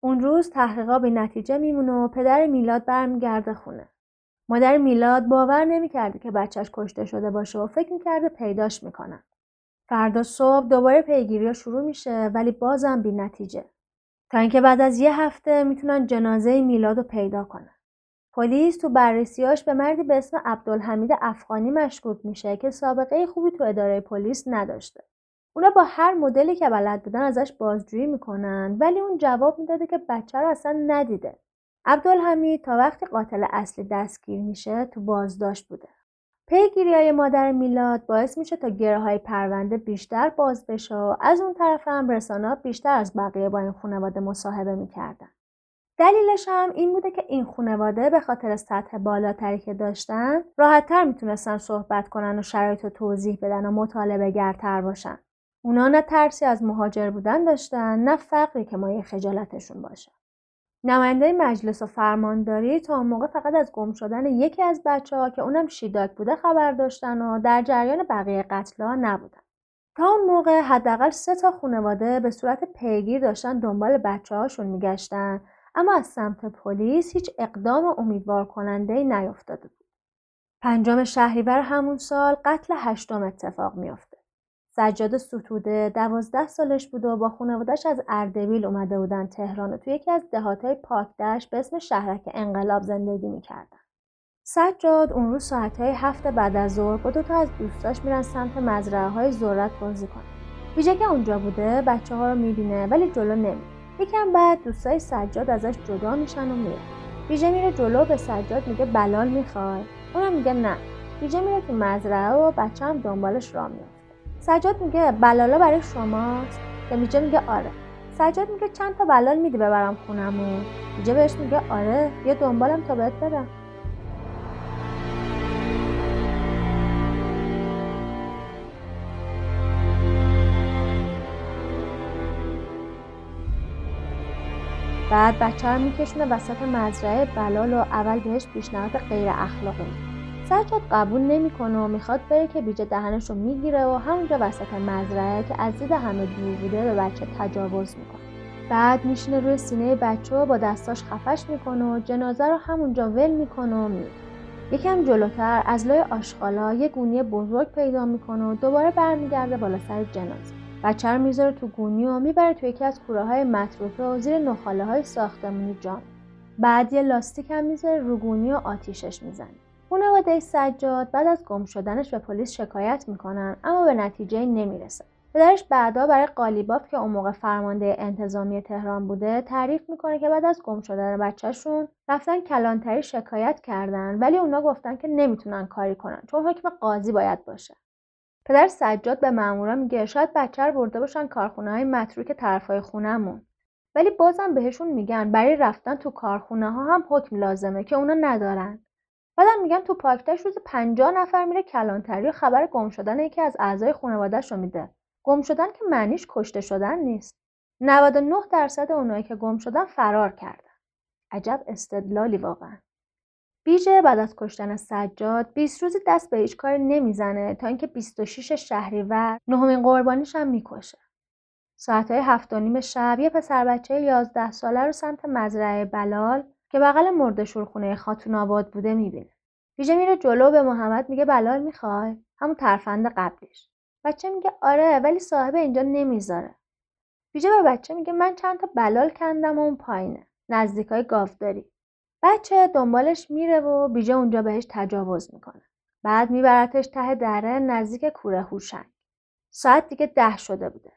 اون روز تحقیقا به نتیجه میمونه و پدر میلاد برمیگرده خونه مادر میلاد باور نمی‌کرده که بچهش کشته شده باشه و فکر می‌کرده پیداش می‌کنن فردا صبح دوباره پیگیری شروع میشه ولی بازم بی نتیجه. تا اینکه بعد از یه هفته می‌تونن جنازه میلاد رو پیدا کنن. پلیس تو بررسیاش به مردی به اسم عبدالحمید افغانی مشکوک میشه که سابقه خوبی تو اداره پلیس نداشته. اونا با هر مدلی که بلد بودن ازش بازجویی می‌کنن ولی اون جواب می‌داده که بچه رو اصلا ندیده. عبدالحمید تا وقتی قاتل اصلی دستگیر میشه تو بازداشت بوده. پیگیری های مادر میلاد باعث میشه تا گره های پرونده بیشتر باز بشه و از اون طرف هم رسانه بیشتر از بقیه با این خانواده مصاحبه می‌کردن. دلیلش هم این بوده که این خانواده به خاطر سطح بالاتری که داشتن راحتتر می‌تونستن صحبت کنن و شرایط رو توضیح بدن و مطالبه گرتر باشن. اونا نه ترسی از مهاجر بودن داشتن نه فقری که مایه خجالتشون باشه. نماینده مجلس و فرمانداری تا اون موقع فقط از گم شدن یکی از بچه ها که اونم شیداک بوده خبر داشتن و در جریان بقیه قتل ها نبودن. تا اون موقع حداقل سه تا خانواده به صورت پیگیر داشتن دنبال بچه هاشون میگشتن اما از سمت پلیس هیچ اقدام امیدوار کننده ای نیفتاده بود. پنجم شهریور همون سال قتل هشتم اتفاق میافته. سجاد ستوده دوازده سالش بود و با خانوادش از اردبیل اومده بودن تهران و توی یکی از دهاتهای پاکدشت به اسم شهرک انقلاب زندگی می‌کردن. سجاد اون روز ساعتهای هفت بعد از ظهر با دو تا از دوستاش میرن سمت مزرعه های ذرت بازی کنن. ویژه که اونجا بوده بچه ها رو می‌بینه ولی جلو نمی. یکم بعد دوستای سجاد ازش جدا میشن و میره. ویژه میره جلو به سجاد میگه بلال می‌خوای اونم میگه نه ویژه میره تو مزرعه و بچه هم دنبالش را میاد سجاد میگه بلالا برای شماست؟ که میجه میگه آره. سجاد میگه چند تا بلال میدی ببرم خونمون میجه بهش میگه آره. یه دنبالم تا بهت برم بعد بچه رو میکشونه وسط مزرعه بلال و اول بهش پیشنهاد غیر اخلاقی. سجاد قبول نمی‌کنه و می‌خواد بره که بیجه دهنش رو می‌گیره و همونجا وسط مزرعه که از دید همه دور بوده به بچه تجاوز می‌کنه. بعد میشینه روی سینه بچه و با دستاش خفش می‌کنه و جنازه رو همونجا ول می‌کنه و میره. یکم جلوتر از لای آشغالا یه گونی بزرگ پیدا می‌کنه و دوباره برمیگرده بالا سر جنازه. بچه رو می‌ذاره تو گونی و می‌بره تو یکی از کوره های متروکه و زیر نخاله های ساختمونی جان. بعد یه لاستیک هم می‌ذاره رو گونی و آتیشش می‌زنه. خانواده سجاد بعد از گم شدنش به پلیس شکایت می‌کنن اما به نتیجه نمی‌رسه. پدرش بعدا برای قالیباف که اون موقع فرمانده انتظامی تهران بوده تعریف می‌کنه که بعد از گم شدن بچهشون رفتن کلانتری شکایت کردن ولی اونا گفتن که نمی‌تونن کاری کنن چون حکم قاضی باید باشه. پدر سجاد به مامورا میگه شاید بچه رو برده باشن کارخونه های متروک طرفای خونهمون. ولی بازم بهشون میگن برای رفتن تو کارخونه ها هم حکم لازمه که اونا ندارن. بعدم میگن تو پاکتش روز 50 نفر میره کلانتری و خبر گم شدن یکی از اعضای خانوادهش رو میده. گم شدن که معنیش کشته شدن نیست. 99 درصد اونایی که گم شدن فرار کردن. عجب استدلالی واقعا. بیژه بعد از کشتن سجاد 20 روزی دست به هیچ کاری نمی‌زنه تا اینکه 26 شهریور نهمین قربانیش هم می‌کشه. ساعتهای هفت و نیم شب یه پسر بچه 11 ساله رو سمت مزرعه بلال که بغل مردشور خونه خاتون آباد بوده می‌بینه. بیژه میره جلو به محمد میگه بلال می‌خوای؟ همون ترفند قبلیش. بچه میگه آره ولی صاحب اینجا نمی‌ذاره. بیژه به بچه میگه من چند تا بلال کندم اون پایینه. نزدیکای گاوداری. بچه دنبالش میره و بیژه اونجا بهش تجاوز می‌کنه. بعد میبرتش ته دره نزدیک کوره هوشنگ. ساعت دیگه ده شده بوده.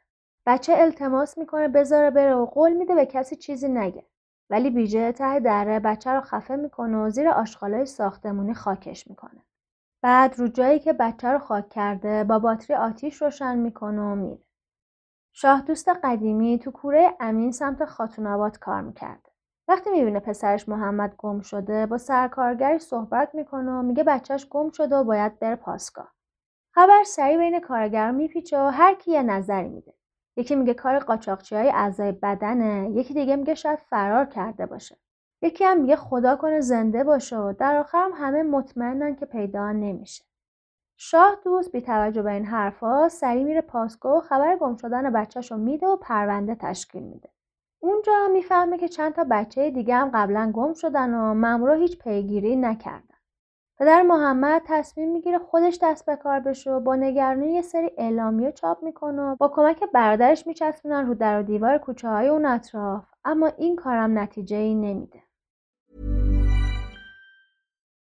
بچه التماس می‌کنه بذاره بره و قول میده به کسی چیزی نگه. ولی بیژه ته دره بچه رو خفه می‌کنه و زیر آشغالای ساختمونی خاکش می‌کنه. بعد رو جایی که بچه رو خاک کرده با باتری آتیش روشن می‌کنه و میره. شاه دوست قدیمی تو کوره امین سمت خاتون آباد کار می‌کرده وقتی می‌بینه پسرش محمد گم شده با سرکارگری صحبت می‌کنه و میگه بچهش گم شده و باید بره پاسگاه. خبر سریع بین کارگر میپیچه و هر کی یه نظری میده. یکی میگه کار قاچاقچی های اعضای بدنه یکی دیگه میگه شاید فرار کرده باشه. یکی هم میگه خدا کنه زنده باشه و در آخر هم همه مطمئنن که پیدا نمیشه. شاه دوست بی توجه به این حرفها سریع میره پاسگاه و خبر گم شدن بچهش رو میده و پرونده تشکیل میده. اونجا می‌فهمه که چند تا بچه دیگه هم قبلا گم شدن و مامورا هیچ پیگیری نکردن پدر محمد تصمیم می‌گیره خودش دست به کار بشه و با نگرانی یه سری اعلامیه چاپ می‌کنه و با کمک برادرش میچسبونن رو در و دیوار کوچه های اون اطراف اما این کارم نتیجه ای نمیده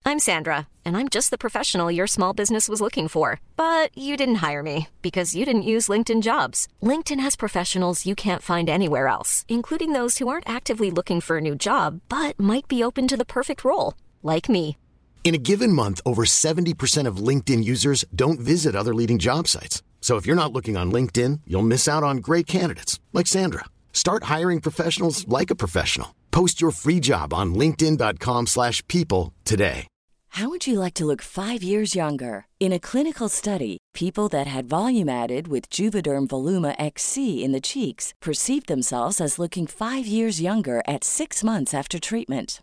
I'm Sandra, and I'm just the professional your small business was looking for. But you didn't hire me because you didn't use LinkedIn jobs. LinkedIn has professionals you can't find anywhere else, including those who aren't actively looking for a new job but might be open to the perfect role, like me.
In a given month, over 70% of LinkedIn users don't visit other leading job sites. So if you're not looking on LinkedIn, you'll miss out on great candidates like Sandra. Start hiring professionals like a professional. Post your free job on linkedin.com/people today.
How would you like to look 5 years younger? In a clinical study, people that had volume added with Juvederm Voluma XC in the cheeks perceived themselves as looking 5 years younger at 6 months after treatment.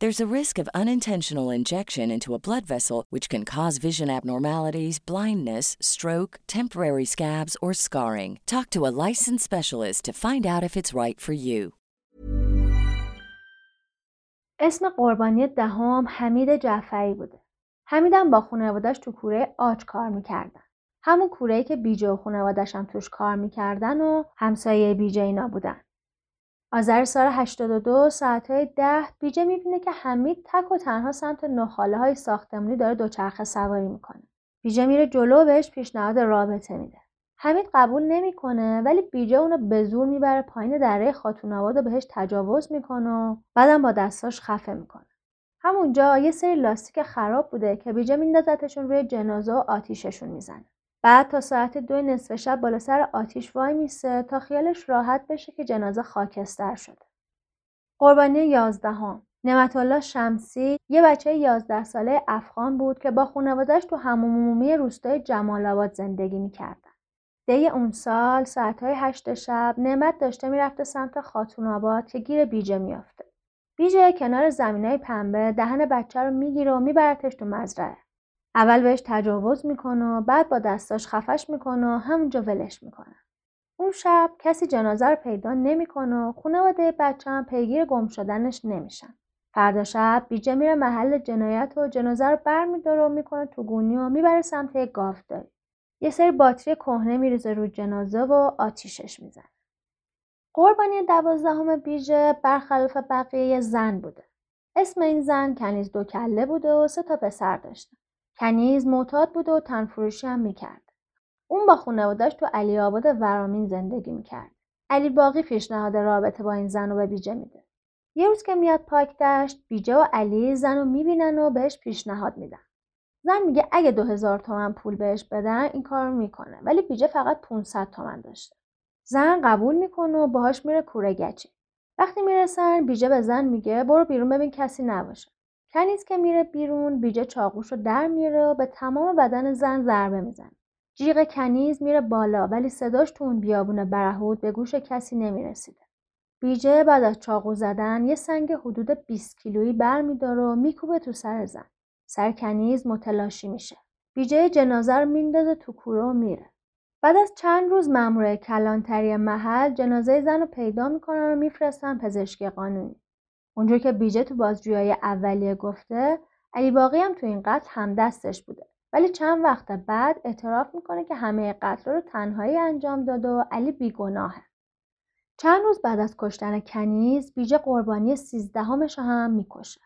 There's a risk of unintentional injection into a blood vessel, which can cause vision abnormalities, blindness, stroke, temporary scabs, or scarring. Talk to a licensed specialist to find out if it's right for you.
اسم قربانی دهم حمید جعفری بوده. حمیدم با خانوادش تو کوره آج کار می‌کردن. همون کوره که بیجه و خانوادش هم توش کار می‌کردن و همسایه بیجه اینا بودن. آذر سال 82 ساعتهای ده بیجه می‌بینه که حمید تک و تنها سمت نخاله های ساختمونی داره دوچرخه سواری می‌کنه. بیجه میره جلو بهش پیشنهاد رابطه میده. حمید قبول نمی‌کنه ولی بیجه اونو به زور می‌بره پایین دره خاتون آباد و بهش تجاوز می‌کنه و بعدم با دستاش خفه می‌کنه همونجا یه سری لاستیک خراب بوده که بیجه میندازتشون روی جنازه و آتیششون می‌زنه بعد تا ساعت دو نصف شب بالا سر آتیش وای میسه تا خیالش راحت بشه که جنازه خاکستر شده قربانی یازدهم نعمت الله شمسی یه بچه یازده ساله افغان بود که با خانوادهش تو هموم عمومی روستای جمال آباد زندگی می‌کردن. دی اون سال ساعتهای هشت شب نعمت داشته می‌رفته سمت خاتون آباد که گیر بیجه میافته. بیجه کنار زمینای پنبه دهن بچه رو می‌گیره و میبرتش تو مزرعه. اول بهش تجاوز می‌کنه بعد با دستاش خفش می‌کنه و همونجا ولش می‌کنه. اون شب کسی جنازه رو پیدا نمی‌کنه و خانواده بچه هم پیگیر گم شدنش نمیشن. فردا شب بیجه میره محل جنایت و جنازه رو برمیداره و می‌کنه تو گونی و می‌بره سمت یک گاوداری یه سری باتری کهنه میریزه رو جنازه و آتیشش می‌زنه قربانی دوازدهم بیجه برخلاف بقیه زن بوده اسم این زن کنیز دو کله بوده و سه تا پسر داشته کنیز معتاد بوده و تنفروشی هم می‌کرد. اون با خانوادهش تو علی آباد ورامین زندگی می‌کرد. علی باقی پیشنهاد رابطه با این زن رو به بیجه میده. یه روز که میاد پاک دشت بیجه و علی زن رو می‌بینن و بهش پیشنهاد میدن. زن میگه اگه دو هزار تومن پول بهش بدن این کار می‌کنه. ولی بیجه فقط 500 تومن داشته. زن قبول می‌کنه و باهاش میره کوره گچی. وقتی می‌رسن بیجه به زن میگه برو بیرون ببین کسی نباشه. کنیز که میره بیرون بیجه چاقوش رو در میره و به تمام بدن زن ضربه می‌زنه جیغ کنیز میره بالا ولی صداش تو اون بیابون برهود به گوش کسی نمی‌رسیده بیجه بعد از چاقو زدن یه سنگ حدود 20 کیلویی برمیداره و میکوبه تو سر زن. سر کنیز متلاشی میشه. بیجه جنازه رو میندازه تو کوره و میره. بعد از چند روز مامور کلانتری محل جنازه زن رو پیدا می‌کنن و میفرستن پزشکی قانونی. اونجور که بیجه تو بازجویی اولیه گفته علی باقی هم تو این قتل هم دستش بوده. ولی چند وقت بعد اعتراف می‌کنه که همه قتل رو تنهایی انجام داده و علی بیگناهه. چند روز بعد از کشتن کنیز بیجه قربانی سیزدهمش هم می‌کشه.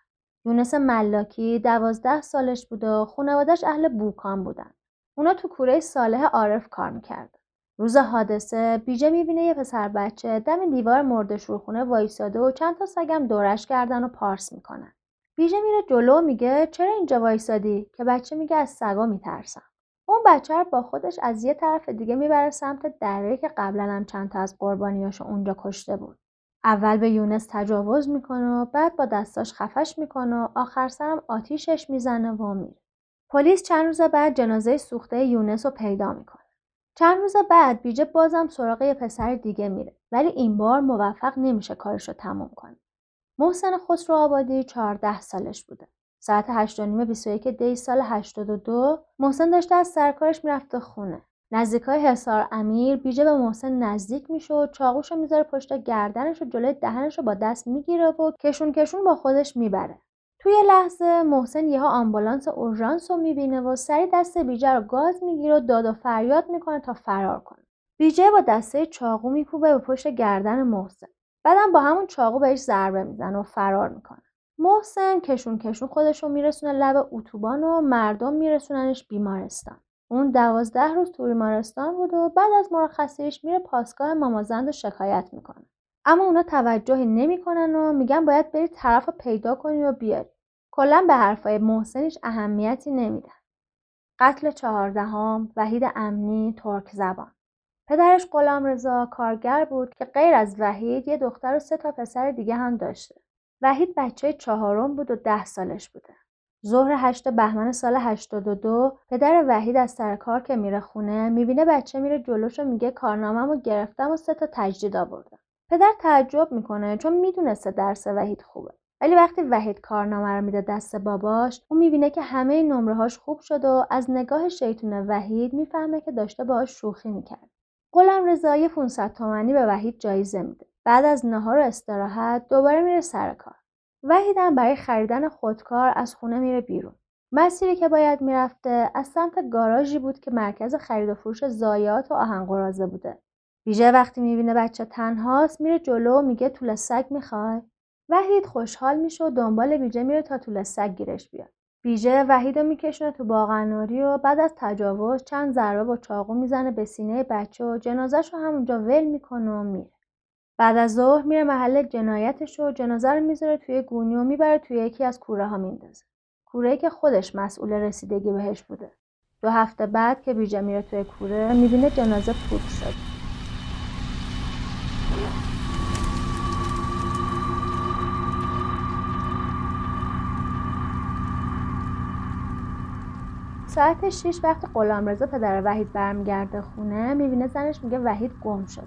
یونس ملاکی دوازده سالش بوده و خانوادش اهل بوکان بودن. اونا تو کوره صالح عارف کار می‌کرد. روز حادثه بیجه می‌بینه یه پسر بچه دم دیوار مرد شورخونه وایساده و چند تا سگم دورش کردن و پارس می‌کنن. بیجه میره جلو میگه چرا اینجا وایسادی که بچه میگه از سگا میترسم. اون بچه رو با خودش از یه طرف دیگه می‌بره سمت دره که قبلا هم چند تا از قربانیاشو اونجا کشته بود. اول به یونس تجاوز می‌کنه و بعد با دستاش خفش می‌کنه و آخر سرم آتیشش می‌زنه و میره. پلیس چند روز بعد جنازه سوخته یونس رو پیدا می‌کنه. چند روز بعد بیجه بازم سراغ یه پسر دیگه میره ولی این بار موفق نمیشه کارش رو تموم کنه. محسن خسرو آبادی 14 سالش بوده. ساعت هشت و نیم 21 دی سال 82 محسن داشته از سرکارش می‌رفته خونه. نزدیکای حصار امیر بیجه به محسن نزدیک میشه و چاقوشو می‌ذاره پشت گردنش و جلوی دهنش رو با دست می‌گیره و کشون کشون با خودش می‌بره. توی لحظه محسن یهو آمبولانس اورژانس رو می‌بینه و سری دست بیجه رو گاز می‌گیره و داد و فریاد می‌کنه تا فرار کنه. بیجه با دسته چاقو میکوبه به پشت گردن محسن. بعدم با همون چاقو بهش ضربه می‌زنه و فرار می‌کنه. محسن کشون کشون خودش رو میرسونه لب اتوبان و مردم میرسوننش بیمارستان اون دوازده روز تو بیمارستان بود و بعد از مرخصیش میره پاسگاه مامازند و شکایت می‌کنه اما اونا توجهی نمی‌کنن و میگن باید بری طرف رو پیدا کنی و بیاری کلا به حرفای محسنش اهمیتی نمیدن قتل چهاردهم وحید امنی ترک زبان پدرش غلام رضا کارگر بود که غیر از وحید یه دختر و سه تا پسر دیگه هم داشته وحید بچه چهارم بود و ده سالش بوده. ظهر هشت بهمن سال 82 پدر وحید از سر کار که میره خونه می‌بینه بچه میره جلوش و میگه کارنامه‌مو گرفتم و سه تا تجدید آوردم. پدر تعجب می‌کنه چون می‌دونسته درس وحید خوبه. ولی وقتی وحید کارنامه رو میده دست باباش اون می‌بینه که همه نمره‌هاش خوب شده و از نگاه شیطون وحید می‌فهمه که داشته باهاش شوخی می‌کرد. غلام رضایی 500 تومانی به وحید جایزه میده. بعد از نهار و استراحت دوباره میره سر کار. وحیدم برای خریدن خودکار از خونه میره بیرون. مسیری که باید می‌رفته از سمت گاراژی بود که مرکز خرید و فروش زایات و آهنگرازه بوده. ویژه وقتی می‌بینه بچه تنهاست میره جلو و میگه طول سگ می‌خوای؟ وحید خوشحال میشه و دنبال بیجه میره تا طول سگ گیرش بیاد. بیژه وحید رو میکشونه تو باغناری و بعد از تجاوز چند ضربه با چاقو می‌زنه به سینه بچه و جنازش رو همونجا ول می‌کنه و میره. بعد از ظهر میره محل جنایتش و جنازه رو می‌ذاره توی گونی و می‌بره توی یکی از کوره ها میندازه. کوره که خودش مسئول رسیدگی بهش بوده. دو هفته بعد که بیجه میره توی کوره می‌بینه جنازه پوک شده. ساعت 6 وقت غلامرضا پدر وحید برمیگرده خونه می‌بینه زنش میگه وحید گم شد.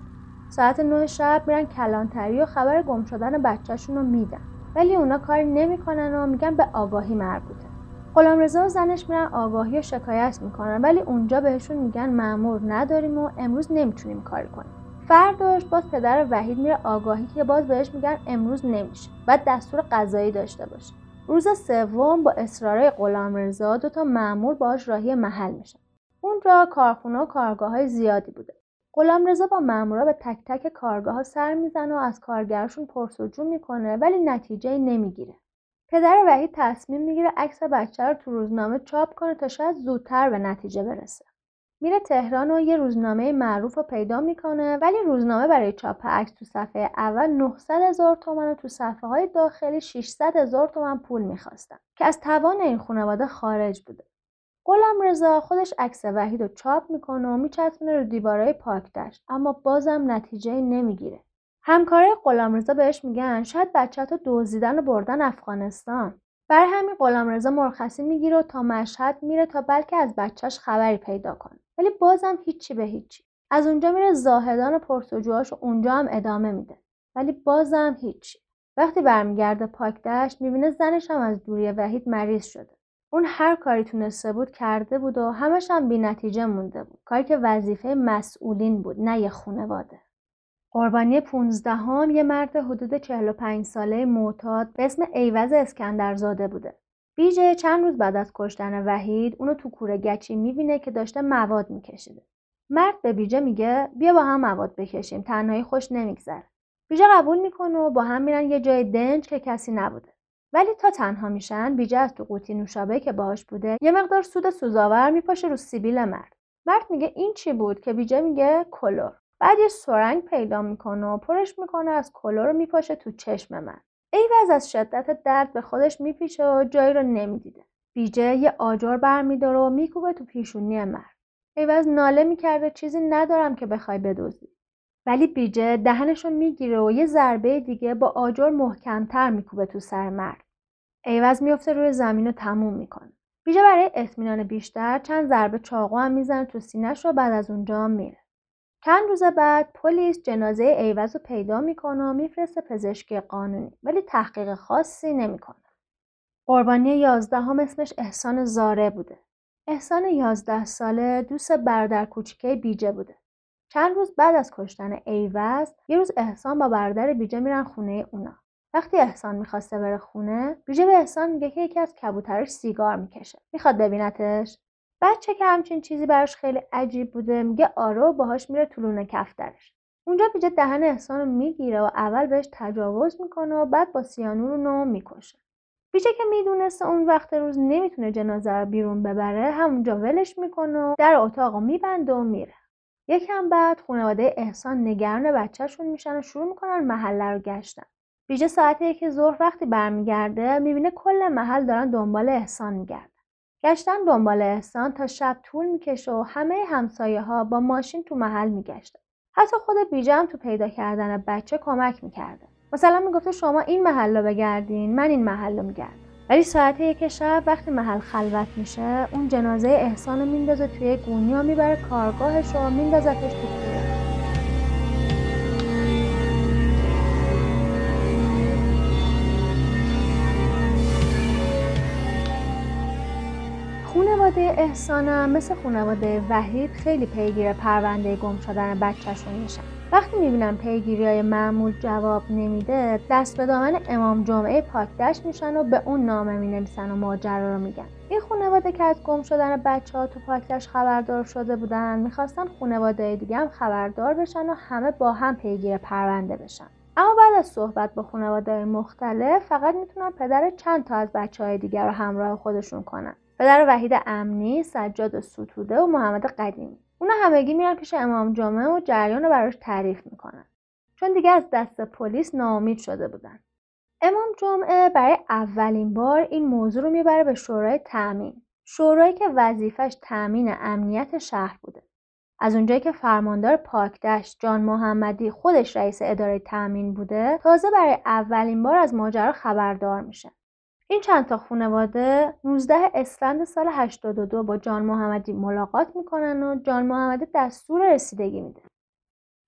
ساعت 9 شب میرن کلانتری و خبر گم شدن بچهشون رو میدن. ولی اونا کاری نمی‌کنن و میگن به آگاهی مربوطه. غلامرضا و زنش میرن آگاهی و شکایت می‌کنن ولی اونجا بهشون میگن مأمور نداریم و امروز نمی‌تونیم کاری کنیم. فرداش باز پدر وحید میره آگاهی که باز بهش میگن امروز نمیشه. بعد دستور غذایی داشته باشه. روز سوم با اصرارای غلامرضا دو تا مأمور باش راهی محل میشن. اونجا کارخونه و کارگاه های زیادی بوده. غلامرضا با مامورا به تک تک کارگاه ها سر می‌زنه و از کارگرشون پرسجو می‌کنه ولی نتیجه نمی‌گیره. پدر وحید تصمیم می‌گیره عکس بچه رو تو روزنامه چاپ کنه تا شاید زودتر به نتیجه برسه. میره تهران و یه روزنامه معروف رو پیدا می‌کنه ولی روزنامه برای چاپ عکس تو صفحه اول 900 هزار تومن و تو صفحه های داخلی 600 هزار تومن پول می‌خواستن که از توان این خانواده خارج بوده. غلام رضا خودش عکس وحید رو چاپ می‌کنه و میچسبونه رو دیوارهای پاکدشت اما بازم نتیجه نمی‌گیره. همکارای غلام رضا بهش میگن شاید بچه تو دزدیدن و بردن افغانستان. برای همین غلام رضا مرخصی می‌گیره و تا مشهد میره تا بلکه از بچهش خبری پیدا کنه. ولی بازم هیچی به هیچی. از اونجا میره زاهدان و پرسجوهاش و اونجا هم ادامه میده. ولی بازم هیچی. وقتی برمیگرده پاک دشت می‌بینه زنش هم از دوری وحید مریض شده. اون هر کاری تونسته بود کرده بود و همش هم بی نتیجه مونده بود. کاری که وظیفه مسئولین بود نه یه خونواده قربانی پونزدهم یه مرد حدود 45 ساله معتاد به اسم ایوز اسکندرزاده بوده. بیجه چند روز بعد از کشتن وحید اونو تو کوره گچی می‌بینه که داشته مواد میکشیده. مرد به بیجه میگه بیا با هم مواد بکشیم تنهایی خوش نمیگذره. بیجه قبول می‌کنه و با هم میرن یه جای دنج که کسی نبوده. ولی تا تنها میشن بیجه از تو قوطی نوشابه که باهاش بوده یه مقدار سود سوزاور میپاشه رو سیبیل مرد. مرد میگه این چی بود؟ که بیجه میگه کلور. بعد یه سرنگ پیدا می‌کنه و پرش می‌کنه از کلور میپاشه تو چشم من. عیوض از شدت درد به خودش میپیچه و جایی رو نمی‌دیده. بیجه یه آجر برمیداره و میکوبه تو پیشونی مرد. عیوض ناله می‌کرده چیزی ندارم که بخوای بدزدی. ولی بیجه دهنشو می‌گیره و یه ضربه دیگه با آجر محکمتر میکوبه تو سر مرد. عیوض میفته روی زمین و تموم می‌کنه. بیجه برای اطمینان بیشتر چند ضربه چاقو هم می‌زنه تو سینهش و بعد از اونجا میره. چند روز بعد پلیس جنازه عیوض رو پیدا می‌کنه و میفرسته پزشکی قانونی ولی تحقیق خاصی نمی‌کنه. قربانی یازدهم اسمش احسان زارع بوده. احسان یازده ساله دوست برادر کوچیکه بیجه بوده. چند روز بعد از کشتن عیوض یه روز احسان با برادر بیجه میرن خونه اونا. وقتی احسان می‌خواسته بره خونه بیجه به احسان میگه که یکی از کبوترش سیگار می‌کشه می‌خواد ببینتش بچه که همچین چیزی براش خیلی عجیب بوده میگه آره و باهاش میره طولون کفترش. اونجا بیجه دهن احسان رو می‌گیره و اول بهش تجاوز می‌کنه و بعد با سیانور رو می‌کشه. بیجه که می‌دونسته اون وقت روز نمی‌تونه جنازه رو بیرون ببره همونجا ولش می‌کنه و در اتاق رو میبنده و میره. یکم بعد خانواده احسان نگران بچهشون میشن و شروع می‌کنن محله رو گشتن. بیجه ساعت یک ظهر وقتی برمیگرده می‌بینه کل محل دارن دنبال احسان میگردن گشتن دنبال احسان تا شب طول می‌کشه و همه همسایه ها با ماشین تو محل میگشتن. حتی خود بیجه تو پیدا کردن بچه کمک می‌کرده. مثلا می‌گفته شما این محل رو بگردین من این محل رو میگردم. ولی ساعت یک شب وقتی محل خلوت میشه اون جنازه احسان رو میندازه توی گونی و می‌بره کارگاهش و میندازتش تو خونواده احسانم مثل خونواده وحید خیلی پیگیر پرونده گم شدن بچهشون میشن وقتی می‌بینن پیگیری های معمول جواب نمیده دست به دامن امام جمعه پاکدشت میشن و به اون نامه می‌نویسن و ماجرا رو میگن. این خونواده که از گم شدن بچه ها تو پاکدشت خبردار شده بودن می‌خواستن خونواده دیگه هم خبردار بشن و همه با هم پیگیر پرونده بشن. اما بعد از صحبت با خانواده مختلف فقط می‌تونن پدر چند تا از بچه های دیگر رو همراه خودشون کنن. پدر وحید امنی، سجاد ستوده و محمد قدیمی. اونا همگی میرن پیش امام جمعه و جریان رو براش تعریف می‌کنن. چون دیگه از دست پلیس ناامید شده بودن. امام جمعه برای اولین بار این موضوع رو می‌بره به شورای تأمین. شورایی که وظیفش تأمین امنیت شهر بوده. از اونجایی که فرماندار پاکدشت جان محمدی خودش رئیس اداره تأمین بوده تازه برای اولین بار از ماجرا خبردار میشه. این چند تا خانواده 19 اسفند سال 82 با جان محمدی ملاقات می‌کنن و جان محمدی دستور رسیدگی میده.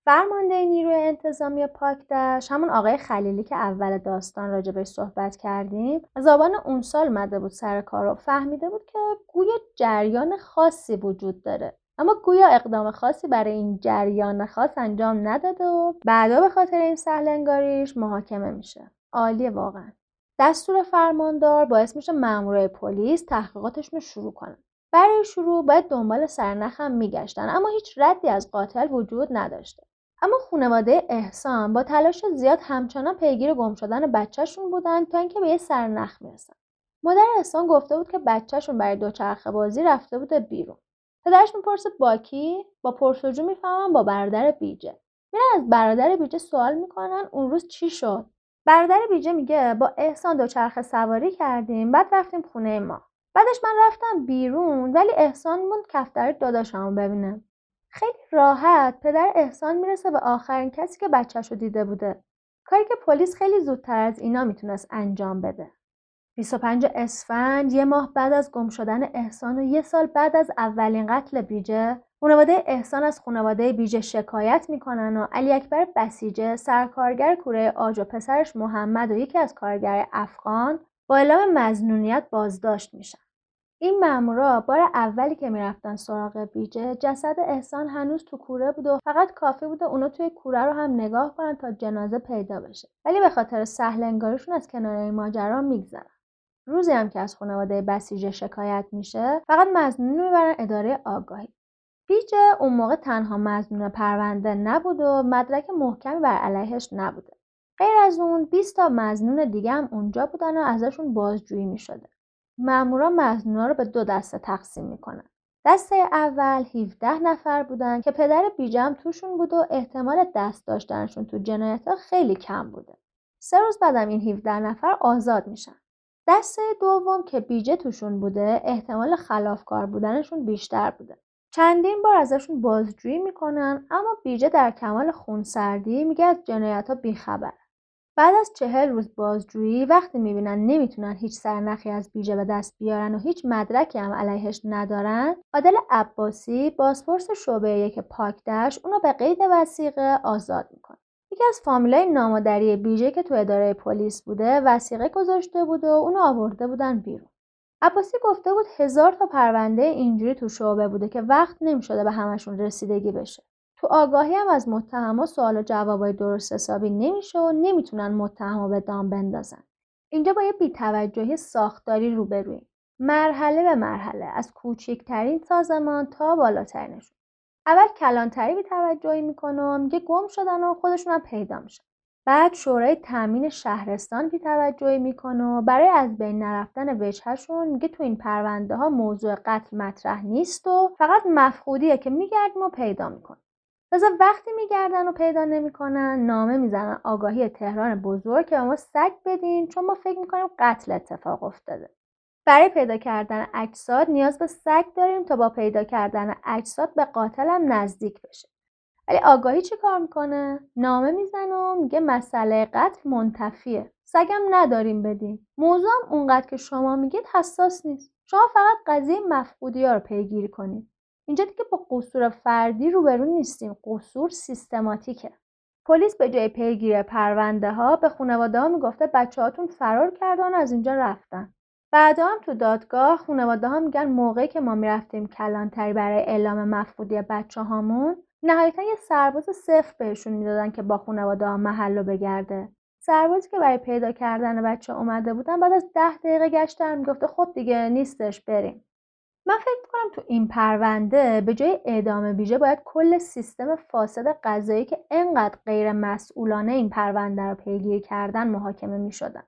فرمانده نیروی انتظامی پاکدشت همون آقای خلیلی که اول داستان راجبش صحبت کردیم از آبان اون سال مده بود سر کار و فهمیده بود که گویا جریان خاصی وجود داره. اما گویا اقدام خاصی برای این جریان خاص انجام نداده و بعدا به خاطر این سهلنگاریش محاکمه میشه. عالیه واقعا. دستور فرماندار باعث میشه مامورای پلیس تحقیقاتشون رو شروع کنن. برای شروع باید دنبال سرنخم میگشتن اما هیچ ردی از قاتل وجود نداشته. اما خانواده احسان با تلاش زیاد همچنان پیگیر گم شدن بچهشون بودن تا اینکه به یه سرنخ می‌رسن. مادر احسان گفته بود که بچهشون برای دوچرخه بازی رفته بوده بیرون. پدرش می‌پرسه با کی؟ با پرسجو می‌فهمم با برادر بیجه. میرن از برادر بیجه سوال می‌کنن اون روز چی شد؟ برادر بیجه میگه با احسان دوچرخه سواری کردیم بعد رفتیم خونه ما. بعدش من رفتم بیرون ولی احسان موند کفتر داداشمو ببینه. خیلی راحت پدر احسان می‌رسه به آخرین کسی که بچهش رو دیده بوده. کاری که پلیس خیلی زودتر از اینا می‌تونست انجام بده. 25 اسفند یه ماه بعد از گم شدن احسان و یه سال بعد از اولین قتل بیجه خانواده احسان از خانواده بیجه شکایت می‌کنن و علی اکبر بسیجه سرکارگر کوره آج و پسرش محمد و یکی از کارگر افغان با اعلام مزنونیت بازداشت میشن. این مامورا بار اولی که می‌رفتن سراغ بیجه جسد احسان هنوز تو کوره بود و فقط کافی بوده اونا توی کوره رو هم نگاه کنن تا جنازه پیدا بشه. ولی به خاطر سهل انگارشون از کنار ماجرا میگذرن. روزی هم که از خانواده بسیجه شکایت میشه فقط مزنون می‌برن اداره آگاهی. بیجه اون موقع تنها مزنون پرونده نبود و مدرک محکمی بر علیهش نبوده غیر از اون 20 تا مزنون دیگه هم اونجا بودن و ازشون بازجویی می‌شده مامورا مزنونا رو به دو دسته تقسیم می‌کنن دسته اول 17 نفر بودن که پدر بیجم توشون بود و احتمال دست داشتنشون تو جنایت ها خیلی کم بوده. سه روز بعدم این 17 نفر آزاد میشن. دسته دوم که بیجه توشون بوده احتمال خلافکار بودنشون بیشتر بوده. چندین بار ازشون بازجویی می‌کنن اما بیجه در کمال خونسردی میگه از جنایت ها بیخبر. بعد از چهل روز بازجویی وقتی می‌بینن نمی‌تونن هیچ سرنخی از بیجه به دست بیارن و هیچ مدرکی هم علیهش ندارن عادل عباسی بازپرس شعبه یک پاکدش اونو به قید وسیقه آزاد می‌کنه یکی از فامیلای نامادری بیجه که تو اداره پلیس بوده وسیقه گذاشته بود و اونو آورده بودن بیرون عباسی گفته بود هزار تا پرونده اینجوری تو شعبه بوده که وقت نمی‌شده به همشون رسیدگی بشه. تو آگاهی هم از متهما سوال و جوابای درست حسابی نمیشه و نمی‌تونن متهما به دام بندازن. اینجا با یه بیتوجهی ساختاری روبرویم مرحله به مرحله از کوچکترین سازمان تا بالاترینشون. اول کلانتری بیتوجهی می‌کنه و میگه گم شدن و خودشون هم پیدا میشن. بعد شورای تامین شهرستان بیتوجهی می‌کنه و برای از بین نرفتن وجهشون میگه تو این پرونده ها موضوع قتل مطرح نیست و فقط مفقودیه که میگردیم و پیدا می‌کنه تازه وقتی میگردن و پیدا نمی‌کنن نامه می‌زنن آگاهی تهران بزرگ که ما سگ بدین چون ما فکر می‌کنیم قتل اتفاق افتاده. برای پیدا کردن اجساد نیاز به سگ داریم تا با پیدا کردن اجساد به قاتلم نزدیک بشه. ولی آگاهی چی کار می‌کنه؟ نامه می‌زنه و میگه مسئله قتل منتفیه. سگم نداریم بدین. موضوع هم اونقدر که شما میگید حساس نیست. شما فقط قضیه مفقودی ها رو پیگیری کنید. اینجا دیگه با قصور فردی روبرو نیستیم. قصور سیستماتیکه. پلیس به جای پیگیر پرونده ها به خانواده ها می‌گفته بچه هاتون فرار کردن از اینجا رفتن. بعدا هم تو دادگاه خانواده ها میگن موقعی که ما می‌رفتیم کلانتری برای اعلام مفقودی بچه هامون نهایتا یه سرباز صفر بهشون می‌دادن که با خانواده ها محل رو بگرده. سربازی که برای پیدا کردن بچه اومده بودن بعد از ده دقیقه گشتن می‌گفته خب دیگه نیستش بریم. من فکر می‌کنم تو این پرونده به جای اعدام بیژه باید کل سیستم فاسد قضایی که انقدر غیر مسئولانه این پرونده رو پیگیری کردن محاکمه می‌شدن.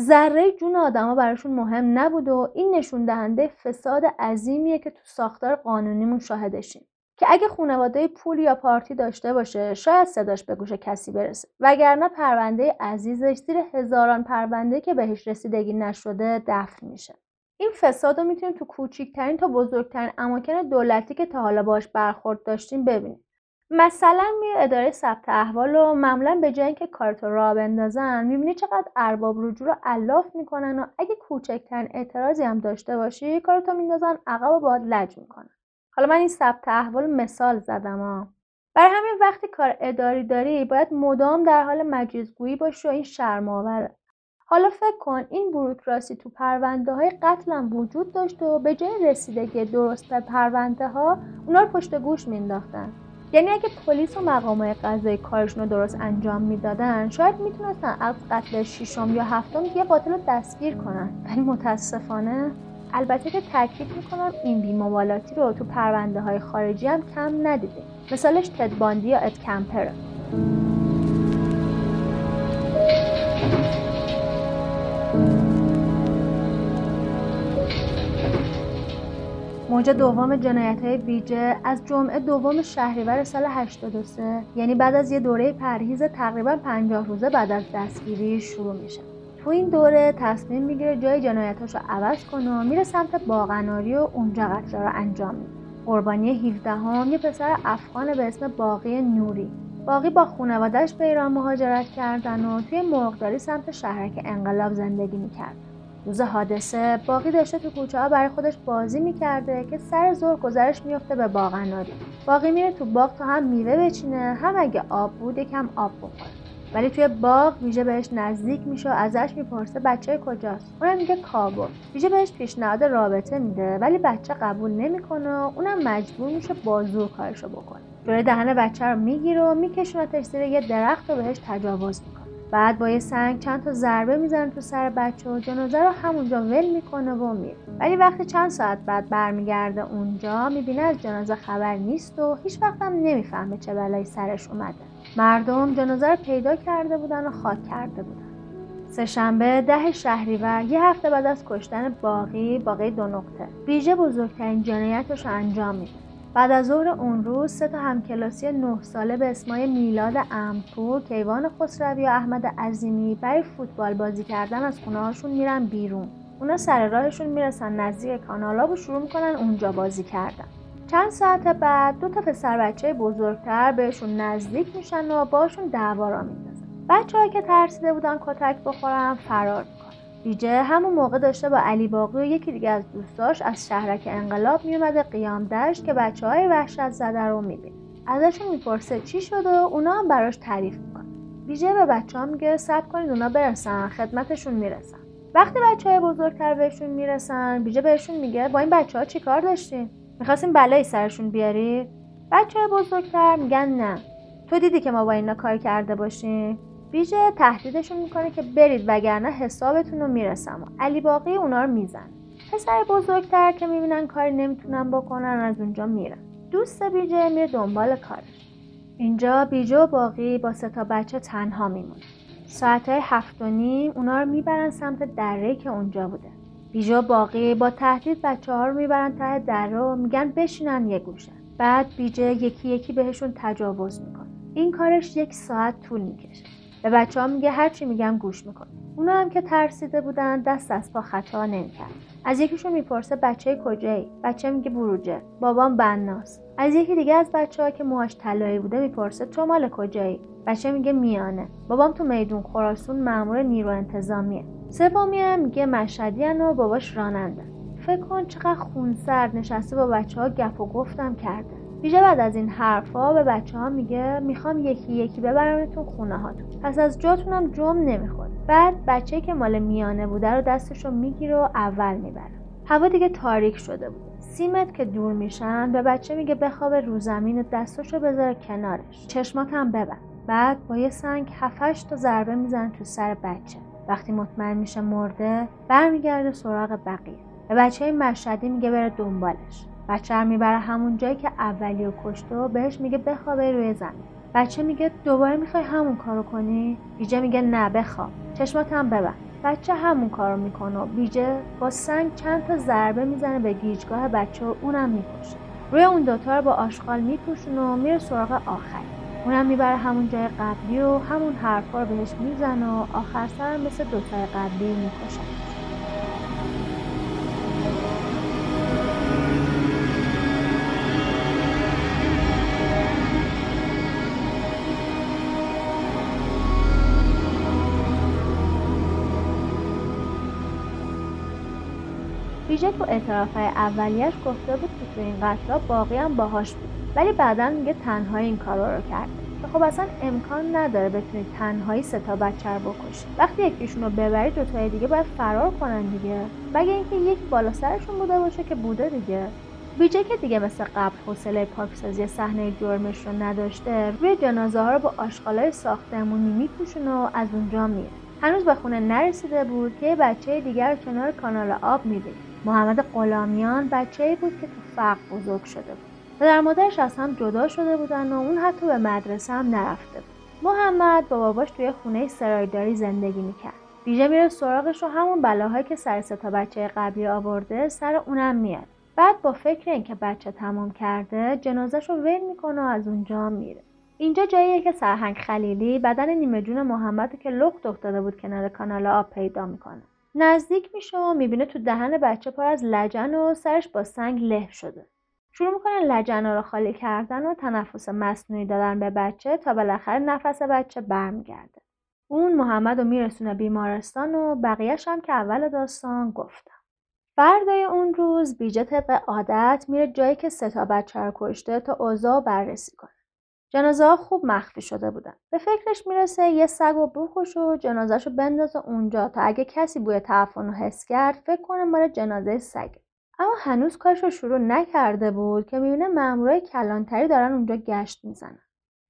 ذره جون آدما براشون مهم نبود و این نشون دهنده فساد عظیمیه که تو ساختار قانونیمون شاهدشیم. که اگه خانواده پول یا پارتی داشته باشه شاید صداش به گوش کسی برسه. وگرنه پرونده عزیزش زیر هزاران پرونده که بهش رسیدگی نشده دفن میشه. این فساد رو می‌تونیم تو کوچیکترین تا بزرگترین اماکن دولتی که تا حالا باش برخورد داشتیم ببینیم. مثلا میره اداره ثبت احوال و معمولا به جای اینکه کارتو را بندازن می‌بینی چقدر ارباب رجوع رو الاف می‌کنن و اگه کوچکترین اعتراضی هم داشته باشی کارتو میندازن عقب و باید لج می‌کنن. حالا من این ثبت احوال مثال زدم ها برای همین وقتی کار اداری داری باید مدام در حال مجیزگویی باشی و این شرمآوره حالا فکر کن این بروکراسی تو پرونده های قتلم وجود داشت و به جای رسیدگی درست به پرونده ها اونا رو پشت گوش مینداختن یعنی اگه پلیس و مقامات قضایی کارشون رو درست انجام می‌دادن شاید می‌تونستن از قتل ششم یا هفتم یه قاتل رو دستگیر کنن. ولی متاسفانه البته که تاکید می‌کنم این بیموالاتی رو تو پرونده های خارجی هم کم ندیدیم مثالش تدباندی یا اد کمپره موج دوم جنایت های بیجه از جمعه دوم شهریور سال 83 یعنی بعد از یه دوره پرهیز تقریبا 50 روزه بعد از دستگیری شروع میشه. تو این دوره تصمیم می‌گیره جای جنایتاش رو عوض کنه و میره سمت باغناری و اونجا قتل رو انجام میده. قربانی 17 هم یه پسر افغان به اسم باقی نوری. باقی با خانوادهش به ایران مهاجرت کردن و توی مرغداری سمت شهرک انقلاب زندگی می‌کرد. روز حادثه باقی داشته تو کوچه ها برای خودش بازی می‌کرده که سر زور گذرش میفته به باغناری. باقی میره تو باغ تا هم میوه بچینه. هم اگه آب بود یکم آب بخوره. ولی توی باغ ویژه بهش نزدیک میشه و ازش می‌پرسه بچه کجاست. اونم میگه کابل. ویژه بهش پیشنهاد رابطه میده ولی بچه قبول نمی‌کنه اونم مجبور میشه بازور کارشو بکنه. جلوی دهن بچه رو می‌گیره و میکشونتش زیر یه درخت و بهش تجاوز می‌کنه. بعد با یه سنگ چند تا ضربه می‌زنه تو سر بچه و جنازه رو همونجا ول می‌کنه و میره. ولی وقتی چند ساعت بعد برمیگرده اونجا می‌بینه از جنازه خبر نیست و هیچ وقت هم نمی‌فهمه چه بلایی سرش اومده. مردم جنازه رو پیدا کرده بودن و خاک کرده بودن سهشنبه ده شهریور یه هفته بعد از کشتن باقی باقی دو نقطه بیژه بزرگترین جنایتش رو انجام میده بعد از ظهر اون روز سه تا همکلاسی نه ساله به اسمای میلاد امپور، کیوان خسروی و احمد عظیمی برای فوتبال بازی کردن از خونه میرن بیرون. اونا سر راهشون می‌رسن نزدیک کانالا و شروع می‌کنن اونجا بازی کردن. چند ساعت بعد دو تا پسر بچه بزرگتر بهشون نزدیک میشن و باشون دعوا را میندازن. بچه که ترسیده بودن کتک بخورن فرار بیجه همون موقع داشته با علی باقی و یکی دیگه از دوستاش از شهرک انقلاب میومده قیام دشت که بچه های وحشت زده رو می‌بینه. ازشون می‌پرسه چی شده و اونا هم براش تعریف می‌کنه بیجه به بچه ها میگه صبر کنید اونا برسن خدمتشون می‌رسن. وقتی بچه های بزرگتر بهشون می‌رسن بیجه بهشون میگه با این بچه ها چی کار داشتین؟ می‌خواستیم بلایی سرشون بیاری؟ بچه بزرگتر میگن نه. تو دیدی که ما با اینا کار کرده باشیم؟ بیژه تهدیدشون می‌کنه که برید وگرنه حسابتون رو می‌رسم. علی باقی اونا رو میزن پسر بزرگتر که می‌بینن کاری نمی‌تونن بکنن از اونجا میرن دوست بیجه میره دنبال کارش اینجا بیجه و باقی با سه تا بچه تنها میمونه ساعتهای هفت و نیم اونا رو می‌برن سمت دره که اونجا بوده. و باقی با تهدید بچه ها رو می‌برن ته دره و میگن بشینن یه گوشن بعد بیجه یکی یکی بهشون تجاوز می‌کنه. این کارش یک ساعت طول می‌کشه. به بچه ها میگه هرچی میگم گوش می‌کنه. اونا هم که ترسیده بودن دست از پا خطا نمی‌کرد. از یکیشون می‌پرسه بچه کجایی؟ بچه میگه بروجه. بابام بناست از یکی دیگه از بچه ها که موهاش طلایی بوده می‌پرسه تو مال کجایی؟ بچه میگه میانه. بابام تو میدون خراسون مامور نیرو انتظامیه. سومی هم میگه مشهدی و باباش راننده. فکر کن چقدر خونسرد نشسته با بچه ها گپ و گفتم کرده. ویژه بعد از این حرفها به بچه ها میگه می‌خوام یکی یکی ببرمتون خونه هاتون پس از جاتونم جم نمی‌خوره. بعد بچه که مال میانه بوده رو دستشو می‌گیره و اول می‌بره. هوا دیگه تاریک شده بود. سیمت که دور میشن به بچه میگه بخوابه رو زمین دستشو بذاره کنارش. چشمات هم ببند. بعد با یه سنگ هفتش تا ضربه میزن تو سر بچه. وقتی مطمئن میشه مرده برمیگرده سراغ بقیه. به بچه مشهدی میگه بره دنبالش. بچه رو می‌بره همون جایی که اولی و کشته و بهش میگه بخوابه روی زمین. بچه میگه دوباره می‌خوای همون کارو کنی؟ بیجه میگه نه بخواب چشمات هم ببند. بچه همون کارو می‌کنه و بیجه با سنگ چند تا ضربه می‌زنه به گیجگاه بچه و اونم می‌کشه. روی اون دوتا رو با آشغال میپوشونه و میره سراغ آخری اونم می‌بره همون جای قبلی و همون حرفا رو بهش می‌زنه و آخر سر مثل دوتای قبلی می‌کشه. ویژه تو اعترافهای اولیش گفته بود که تو این قتلا باقی هم باهاش بود. ولی بعدا میگه تنهایی این کارا رو کرده که خب اصلا امکان نداره بتونید تنهایی سه تا بچه رو بکشید وقتی یکیشون رو ببری دوتای دیگه باید فرار کنن دیگه. مگه اینکه یک بالا سرشون بوده باشه که بوده دیگه. ویژه که دیگه مثل قبل حوصله پاکسازی صحنه جرمش رو نداشته روی جنازه ها رو با آشغالای ساختمونی میپوشونه و از اونجا میره. هنوز به خونه نرسیده بود که بچه دیگر کنار کانال آب می‌دید محمد غلامیان بچه بود که تو فقر بزرگ شده بود. پدر مادرش از هم جدا شده بودن و اون حتی به مدرسه هم نرفته بود. محمد با باباش توی خونه سرایداری زندگی می‌کرد. بیژه میره سراغش و همون بلاهایی که سر ستا بچه قبلی آورده سر اونم میاد. بعد با فکر اینکه بچه تمام کرده جنازش رو ول می‌کنه و از اونجا میره. اینجا جاییه که سرهنگ خلیلی بدن نیمه جون محمد که لخت افتاده بود کنار کانال آب پیدا می‌کنه. نزدیک میشه و می‌بینه تو دهن بچه پر از لجن و سرش با سنگ له شده. شروع می‌کنن لجنا رو خالی کردن و تنفس مصنوعی دادن به بچه تا بالاخره نفس بچه برمیگرده. اون محمد رو میرسونه بیمارستان و بقیهش هم که اول داستان گفتم. فردای اون روز بیجه طبق عادت میره جایی که سه تا بچه رو کشته تا اوضاع بررسی کنه. جنازه خوب مخفی شده بودن. به فکرش می‌رسه یه سگ و بخوش و جنازهشو بندازه اونجا تا اگه کسی بوی تعفن رو حس کرد فکر کنه مال جنازه سگه. اما هنوز کارش رو شروع نکرده بود که می‌بینه مامورای کلانتری دارن اونجا گشت می‌زنن.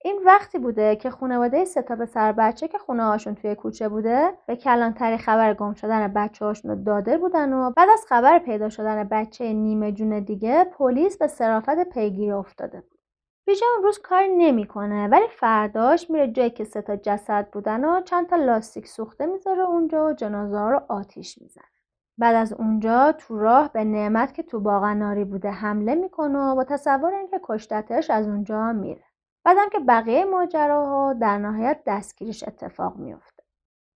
این وقتی بوده که خانواده ستا پسر بچه که خونه هاشون توی کوچه بوده به کلانتری خبر گم شدن بچه هاشون رو داده بودن و بعد از خبر پیدا شدن بچه نیمه جون دیگه پلیس به صرافت پیگیری افتاده بود. بیجا اون روز کار نمی‌کنه ولی فرداش میره جایی که سه تا جسد بودن و چند تا لاستیک سوخته می‌ذاره اونجا و جنازه ها رو آتیش می‌زنه. بعد از اونجا تو راه به نعمت که تو باغناری بوده حمله می‌کنه و با تصور اینکه کشتتش از اونجا میره. بعدم که بقیه ماجراها در نهایت دستگیریش اتفاق میفته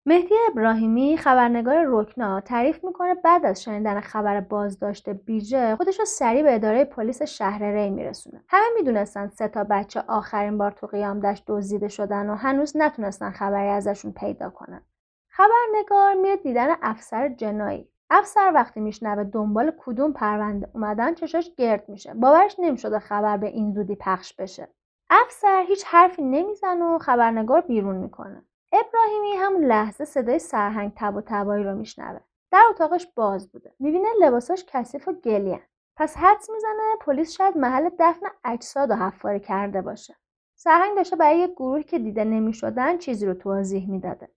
مهدی ابراهیمی خبرنگار رکنا تعریف می‌کنه بعد از شنیدن خبر بازداشت بیژه خودش رو سریع به اداره پلیس شهر ری میرسونه. همه می‌دونستن سه تا بچه آخرین بار تو قیام دشت دزدیده شدن و هنوز نتونستن خبری ازشون پیدا کنن. خبرنگار میره دیدن افسر جنایی. افسر وقتی میشنوه دنبال کدوم پرونده اومدن چشاش گرد میشه. باورش نمی‌شده خبر به این زودی پخش بشه. افسر هیچ حرفی نمی‌زنه و خبرنگار بیرون می‌کنه. ابراهیمی همون لحظه صدای سرهنگ تب و تبایی رو میشنوه. در اتاقش باز بوده. می‌بینه لباساش کثیف و گلیان پس حدس می‌زنه پلیس شاید محل دفن اجساد و حفاری کرده باشه. سرهنگ داشته برای یک گروهی که دیده نمی‌شدن چیزی رو توضیح می‌داده.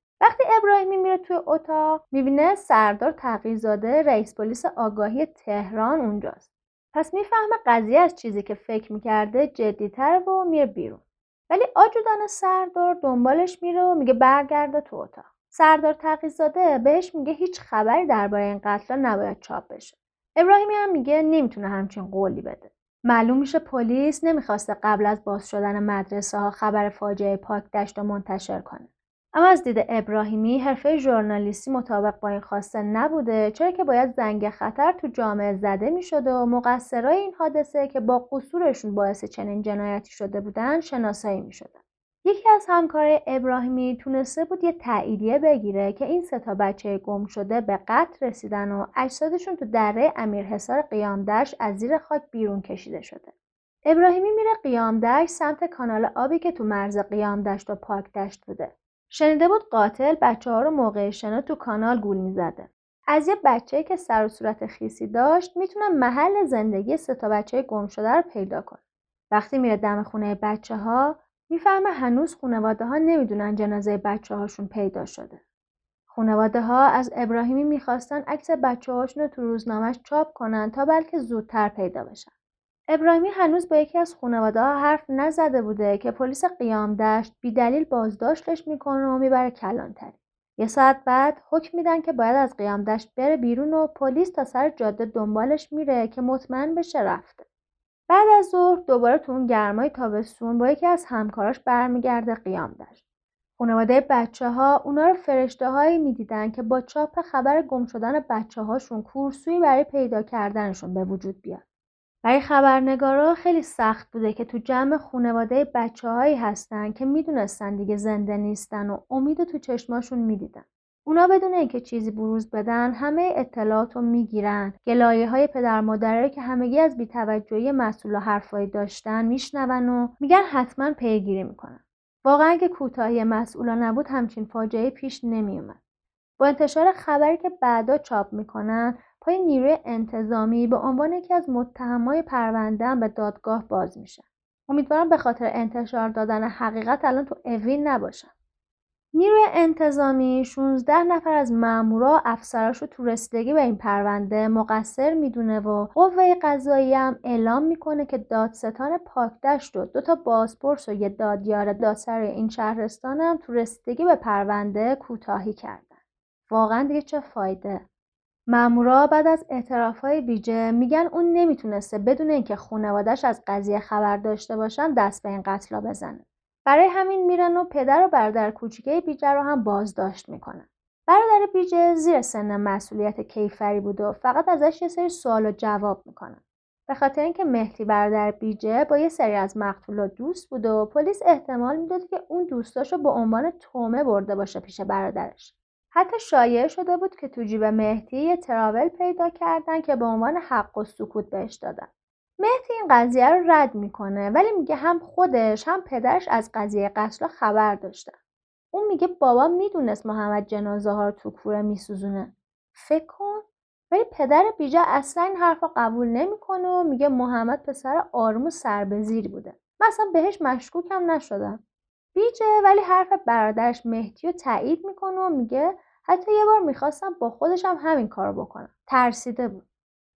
ابراهیمی میره توی اتاق می‌بینه سردار تقیزاده رئیس پلیس آگاهی تهران اونجاست. پس می‌فهمه قضیه از چیزی که فکر می‌کرده جدیتر و میره بیرون. ولی آجودان سردار دنبالش میره و میگه برگرده تو اتاق. سردار تقیزاده بهش میگه هیچ خبری درباره این قتل نباید چاپ بشه. ابراهیمی هم میگه نمی‌تونه همچین قولی بده. معلوم میشه پلیس نمی‌خواسته قبل از باز شدن مدرسه ها خبر فاجعه پاک دشت رو منتشر کنه. اما از دید ابراهیمی حرفه ژورنالیستی مطابق با این خواسته نبوده چرا که باید زنگ خطر تو جامعه زده می شده و مقصرای این حادثه که با قصورشون باعث چنین جنایتی شده بودن شناسایی می شدن. یکی از همکار ابراهیمی تونسته بود یه تاییدیه بگیره که این سه تا بچه گم شده به قتل رسیدن و اجسادشون تو دره امیرحصار قیامدشت از زیر خاک بیرون کشیده شده. ابراهیمی میره قیامدشت سمت کانال آبی که تو مرز قیامدشت و پاک دشت بوده. شنیده بود قاتل بچه ها رو موقع شنا تو کانال گول می‌زده. از یه بچه که سر و صورت خیسی داشت می‌تونه محل زندگی سه تا بچه گم شده رو پیدا کنه. وقتی میره دم خونه بچه ها می‌فهمه هنوز خانواده ها نمی‌دونن جنازه بچه هاشون پیدا شده. خانواده ها از ابراهیمی می‌خواستن عکس بچه هاشون رو تو روزنامهش چاپ کنن تا بلکه زودتر پیدا بشن. ابراهیمی هنوز با یکی از خانواده ها حرف نزده بوده که پلیس قیام دشت بی دلیل بازداشتش می‌کنه و می‌بره کلانتری. یه ساعت بعد حکم میدن که باید از قیام دشت بره بیرون و پلیس تا سر جاده دنبالش میره که مطمئن بشه رفته. بعد از ظهر دوباره تو اون گرمای تابستون با یکی از همکاراش برمیگرده قیام دشت. خانواده بچه ها اونا رو فرشته هایی می‌دیدن که با چاپ خبر گم شدن بچه هاشون کورسوی برای پیدا کردنشون به وجود بیاد. برای خبرنگارا خیلی سخت بوده که تو جمع خانواده بچه هایی هستن که می‌دونستن دیگه زنده نیستن و امید تو چشماشون می‌دیدن. اونا بدون اینکه چیزی بروز بدن همه اطلاعات رو می‌گیرن. گلایه های پدر مادره که همگی از بیتوجهی مسئول حرفایی داشتن میشنون و میگن حتما پیگیری می‌کنن. واقعا اگه کوتاهی مسئولا نبود همچین فاجعه پیش نمیومد با انتشار خبری که بعدا چاپ می‌کنن پای نیروی انتظامی به عنوان یکی از متهمای پرونده به دادگاه باز میشن امیدوارم به خاطر انتشار دادن حقیقت الان تو اوین نباشن نیروی انتظامی 16 نفر از مامورا افسراش رو تو رسیدگی به این پرونده مقصر می‌دونه و قوه قضایی هم اعلام می‌کنه که دادستان پاکدشت و دو تا بازپرس و یه دادیار دادسر این شهرستان هم تو رسیدگی به پرونده کوتاهی کردن. واقعا دیگه چه فایده؟ مامورا بعد از اعترافهای بیجه میگن اون نمی‌تونسته بدون اینکه خانوادش از قضیه خبر داشته باشن دست به این قتلا بزنه. برای همین میرن و پدر و برادر کوچیکه بیجه رو هم بازداشت می‌کنن. برادر بیجه زیر سن مسئولیت کیفری بود و فقط ازش یه سری سوال و جواب می‌کنن. به خاطر اینکه مهدی برادر بیجه با یه سری از مقتولا دوست بود و پلیس احتمال می‌داد که اون دوستاشو به عنوان تومه برده باشه پیش برادرش. حتی شایعه شده بود که تو جیب مهدی یه تراول پیدا کردن که به عنوان حق و سکوت بهش دادن. مهدی این قضیه رو رد می‌کنه ولی میگه هم خودش هم پدرش از قضیه قتل خبر داشتن. اون میگه بابا می‌دونست محمد جنازه ها رو تو کوره میسوزونه. فکر کن. ولی پدر بیجه اصلا این حرف قبول نمی‌کنه و میگه محمد پسر آروم و سربزیری بوده. مثلا بهش مشکوکم نشدم. بیجه ولی حرف برادرش مهدی رو تایید می‌کنه و میگه حتی یه بار می‌خواستم با خودشم همین کار بکنم ترسیده بود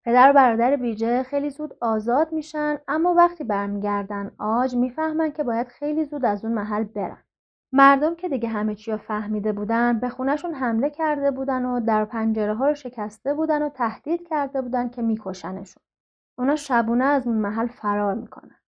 پدر و برادر بیجه خیلی زود آزاد میشن اما وقتی برمیگردن آج می‌فهمن که باید خیلی زود از اون محل برن. مردم که دیگه همه چی رو فهمیده بودن به خونشون حمله کرده بودن و در پنجره ها رو شکسته بودن و تهدید کرده بودن که میکشنشون. اونا شبونه از اون محل فرار می‌کنن.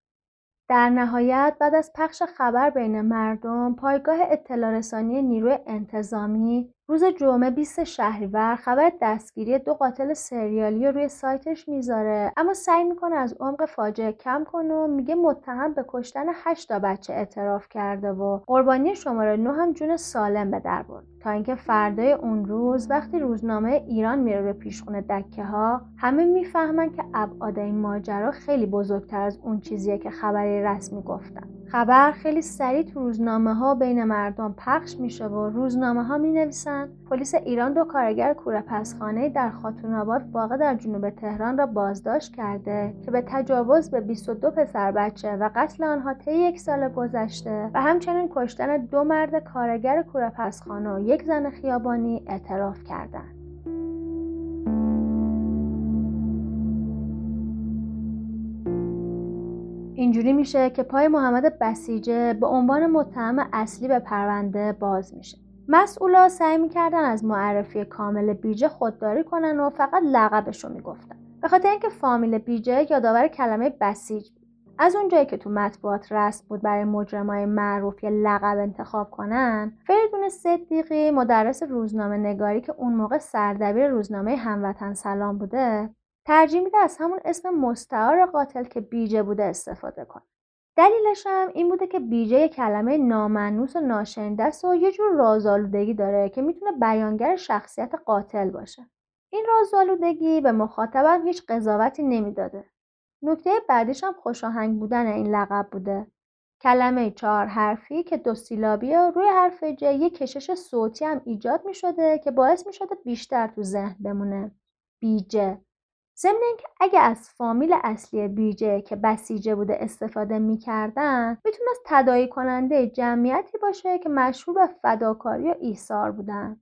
در نهایت بعد از پخش خبر بین مردم پایگاه اطلاع رسانی نیروی انتظامی روز جمعه 20 شهریور خبر دستگیری دو قاتل سریالی رو روی سایتش می‌ذاره. اما سعی می‌کنه از عمق فاجعه کم کنه و میگه متهم به کشتن 8 تا بچه اعتراف کرده و قربانی شماره 9 هم جون سالم به در برد. تا اینکه فردای اون روز وقتی روزنامه ایران میره به پیشخونه دکه ها همه می‌فهمن که ابعاد این ماجرا خیلی بزرگتر از اون چیزیه که خبری رسمی گفتن. خبر خیلی سریع تو روزنامه ها بین مردم پخش میشه و روزنامه ها می پلیس ایران دو کارگر کوره پسخانه در خاتون آباد واقع در جنوب تهران را بازداشت کرده که به تجاوز به 22 پسر بچه و قتل آنها طی یک سال گذشته و همچنین کشتن دو مرد کارگر کوره پسخانه و یک زن خیابانی اعتراف کردند. اینجوری میشه که پای محمد بسیجه به عنوان متهم اصلی به پرونده باز میشه. مسئولا سعی می‌کردن از معرفی کامل بیجه خودداری کنن و فقط لقبش رو می‌گفتن. به خاطر اینکه فامیل بیجه یادآور کلمه بسیج بود. از اونجایی که تو مطبوعات رسم بود برای مجرمای معروف یه لقب انتخاب کنن فریدون صدیقی مدرس روزنامه نگاری که اون موقع سردبیر روزنامه هموطن سلام بوده ترجیح میده از همون اسم مستعار قاتل که بیجه بوده استفاده کنه دلیلش هم این بوده که بیجه کلمه نامنوس و ناشنده و یه جور رازآلودگی داره که می‌تونه بیانگر شخصیت قاتل باشه. این رازآلودگی به مخاطبم هیچ قضاوتی نمی‌داده. نکته بعدیش هم خوشاهنگ بودن این لقب بوده. کلمه چهار حرفی که دو سیلابی روی حرف ج یه کشش صوتی هم ایجاد می شده که باعث می بیشتر تو ذهن بمونه. بیجه ضمن اینکه اگه از فامیل اصلی بیجه که بسیجه بوده استفاده می‌کردن می‌تونست تدایی کننده جمعیتی باشه که مشهور به فداکاری و ایثار بودن.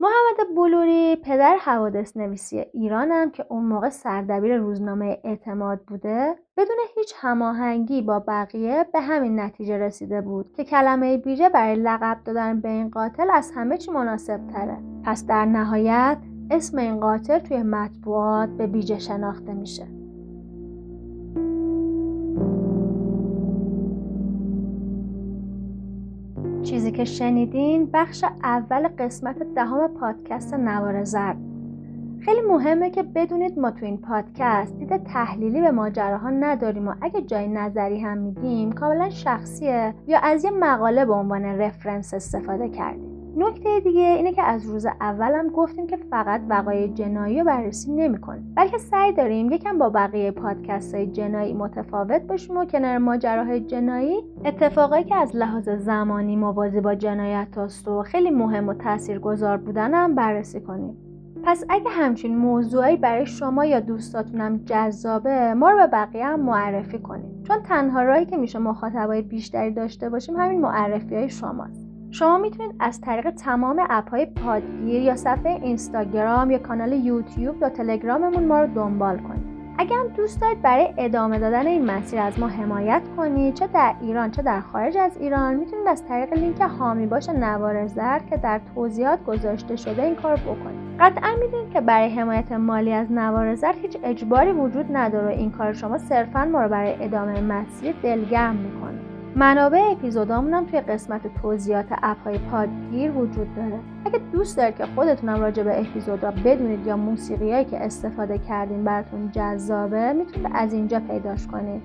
محمد بلوری پدر حوادث نویسی ایرانم که اون موقع سردبیر روزنامه اعتماد بوده بدون هیچ هماهنگی با بقیه به همین نتیجه رسیده بود که کلمه بیجه برای لقب دادن به این قاتل از همه چی مناسب تره پس در نهایت اسم این قاتل توی مطبوعات به بیجه شناخته میشه. چیزی که شنیدین بخش اول قسمت دهم پادکست نوار زرد. خیلی مهمه که بدونید ما تو این پادکست دید تحلیلی به ماجراها نداریم و اگه جای نظری هم میدیم کاملا شخصیه یا از یه مقاله به عنوان رفرنس استفاده کردیم. نکته دیگه اینه که از روز اولم گفتیم که فقط وقایع جنایی رو بررسی نمی‌کنیم. بلکه سعی داریم یکم با بقیه پادکست های جنایی متفاوت باشیم و کنار ماجراهای جنایی اتفاقایی که از لحاظ زمانی موازی با جنایت هست و خیلی مهم و تاثیرگذار بودن هم بررسی کنیم. پس اگه همچین موضوعی برای شما یا دوستاتونم جذابه ما رو به بقیه هم معرفی کنیم چون تنها راهی که میشه مخاطبای بیشتری داشته باشیم همین معرفی های شماست. شما می‌تونید از طریق تمام اپ های پادگیر یا صفحه اینستاگرام یا کانال یوتیوب یا تلگراممون ما رو دنبال کنید. اگر هم دوست دارید برای ادامه دادن این مسیر از ما حمایت کنید چه در ایران چه در خارج از ایران می‌تونید از طریق لینک حامی باش نوار زرد که در توضیحات گذاشته شده این کار بکنید. قطعا می‌دونید که برای حمایت مالی از نوار زرد هیچ اجباری وجود نداره این کار شما صرفا ما رو برای ادامه مسیر دلگرم می‌کنه. منابع اپیزودامون هم توی قسمت توضیحات اپهای پادگیر وجود داره. اگه دوست دارید که خودتونم راجع به اپیزودا بدونید یا موسیقیایی که استفاده کردیم براتون جذابه می‌تونید از اینجا پیداش کنید.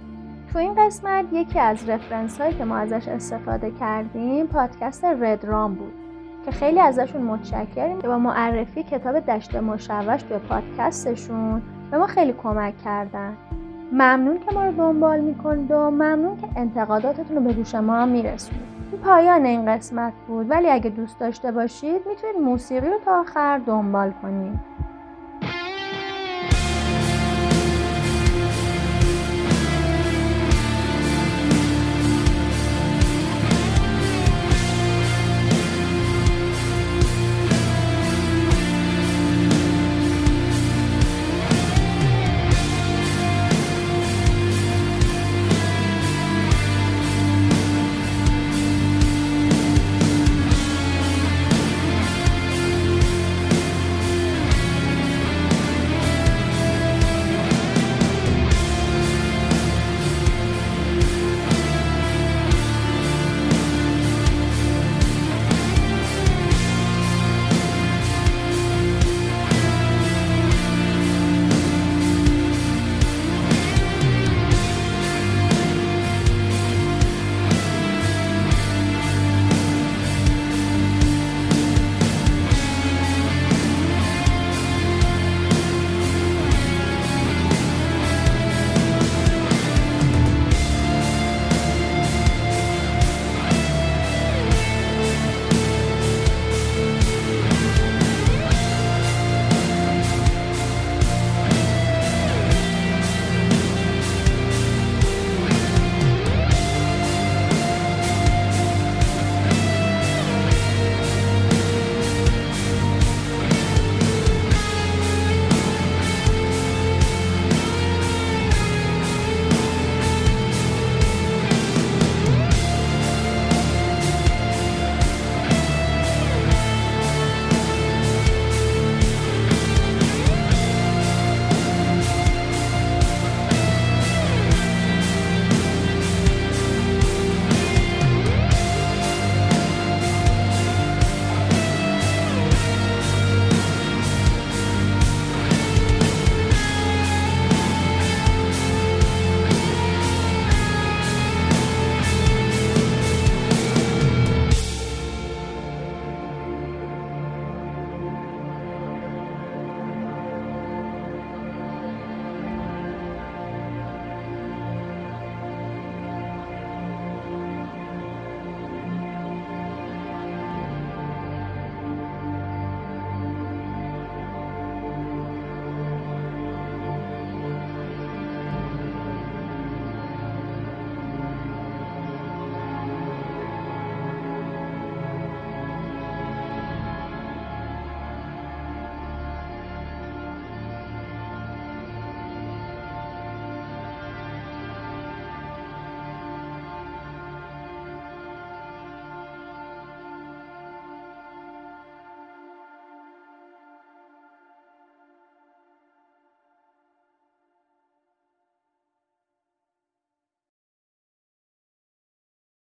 تو این قسمت یکی از رفرنس هایی که ما ازش استفاده کردیم پادکست ردرام بود که خیلی ازشون متشکریم که با معرفی کتاب دشت مشوش توی پادکستشون به ما خیلی کمک کردن. ممنون که ما رو دنبال می‌کنید و ممنون که انتقاداتتون رو به گوش ما میرسونید. این پایان این قسمت بود ولی اگه دوست داشته باشید می‌تونید موسیقی رو تا آخر دنبال کنید.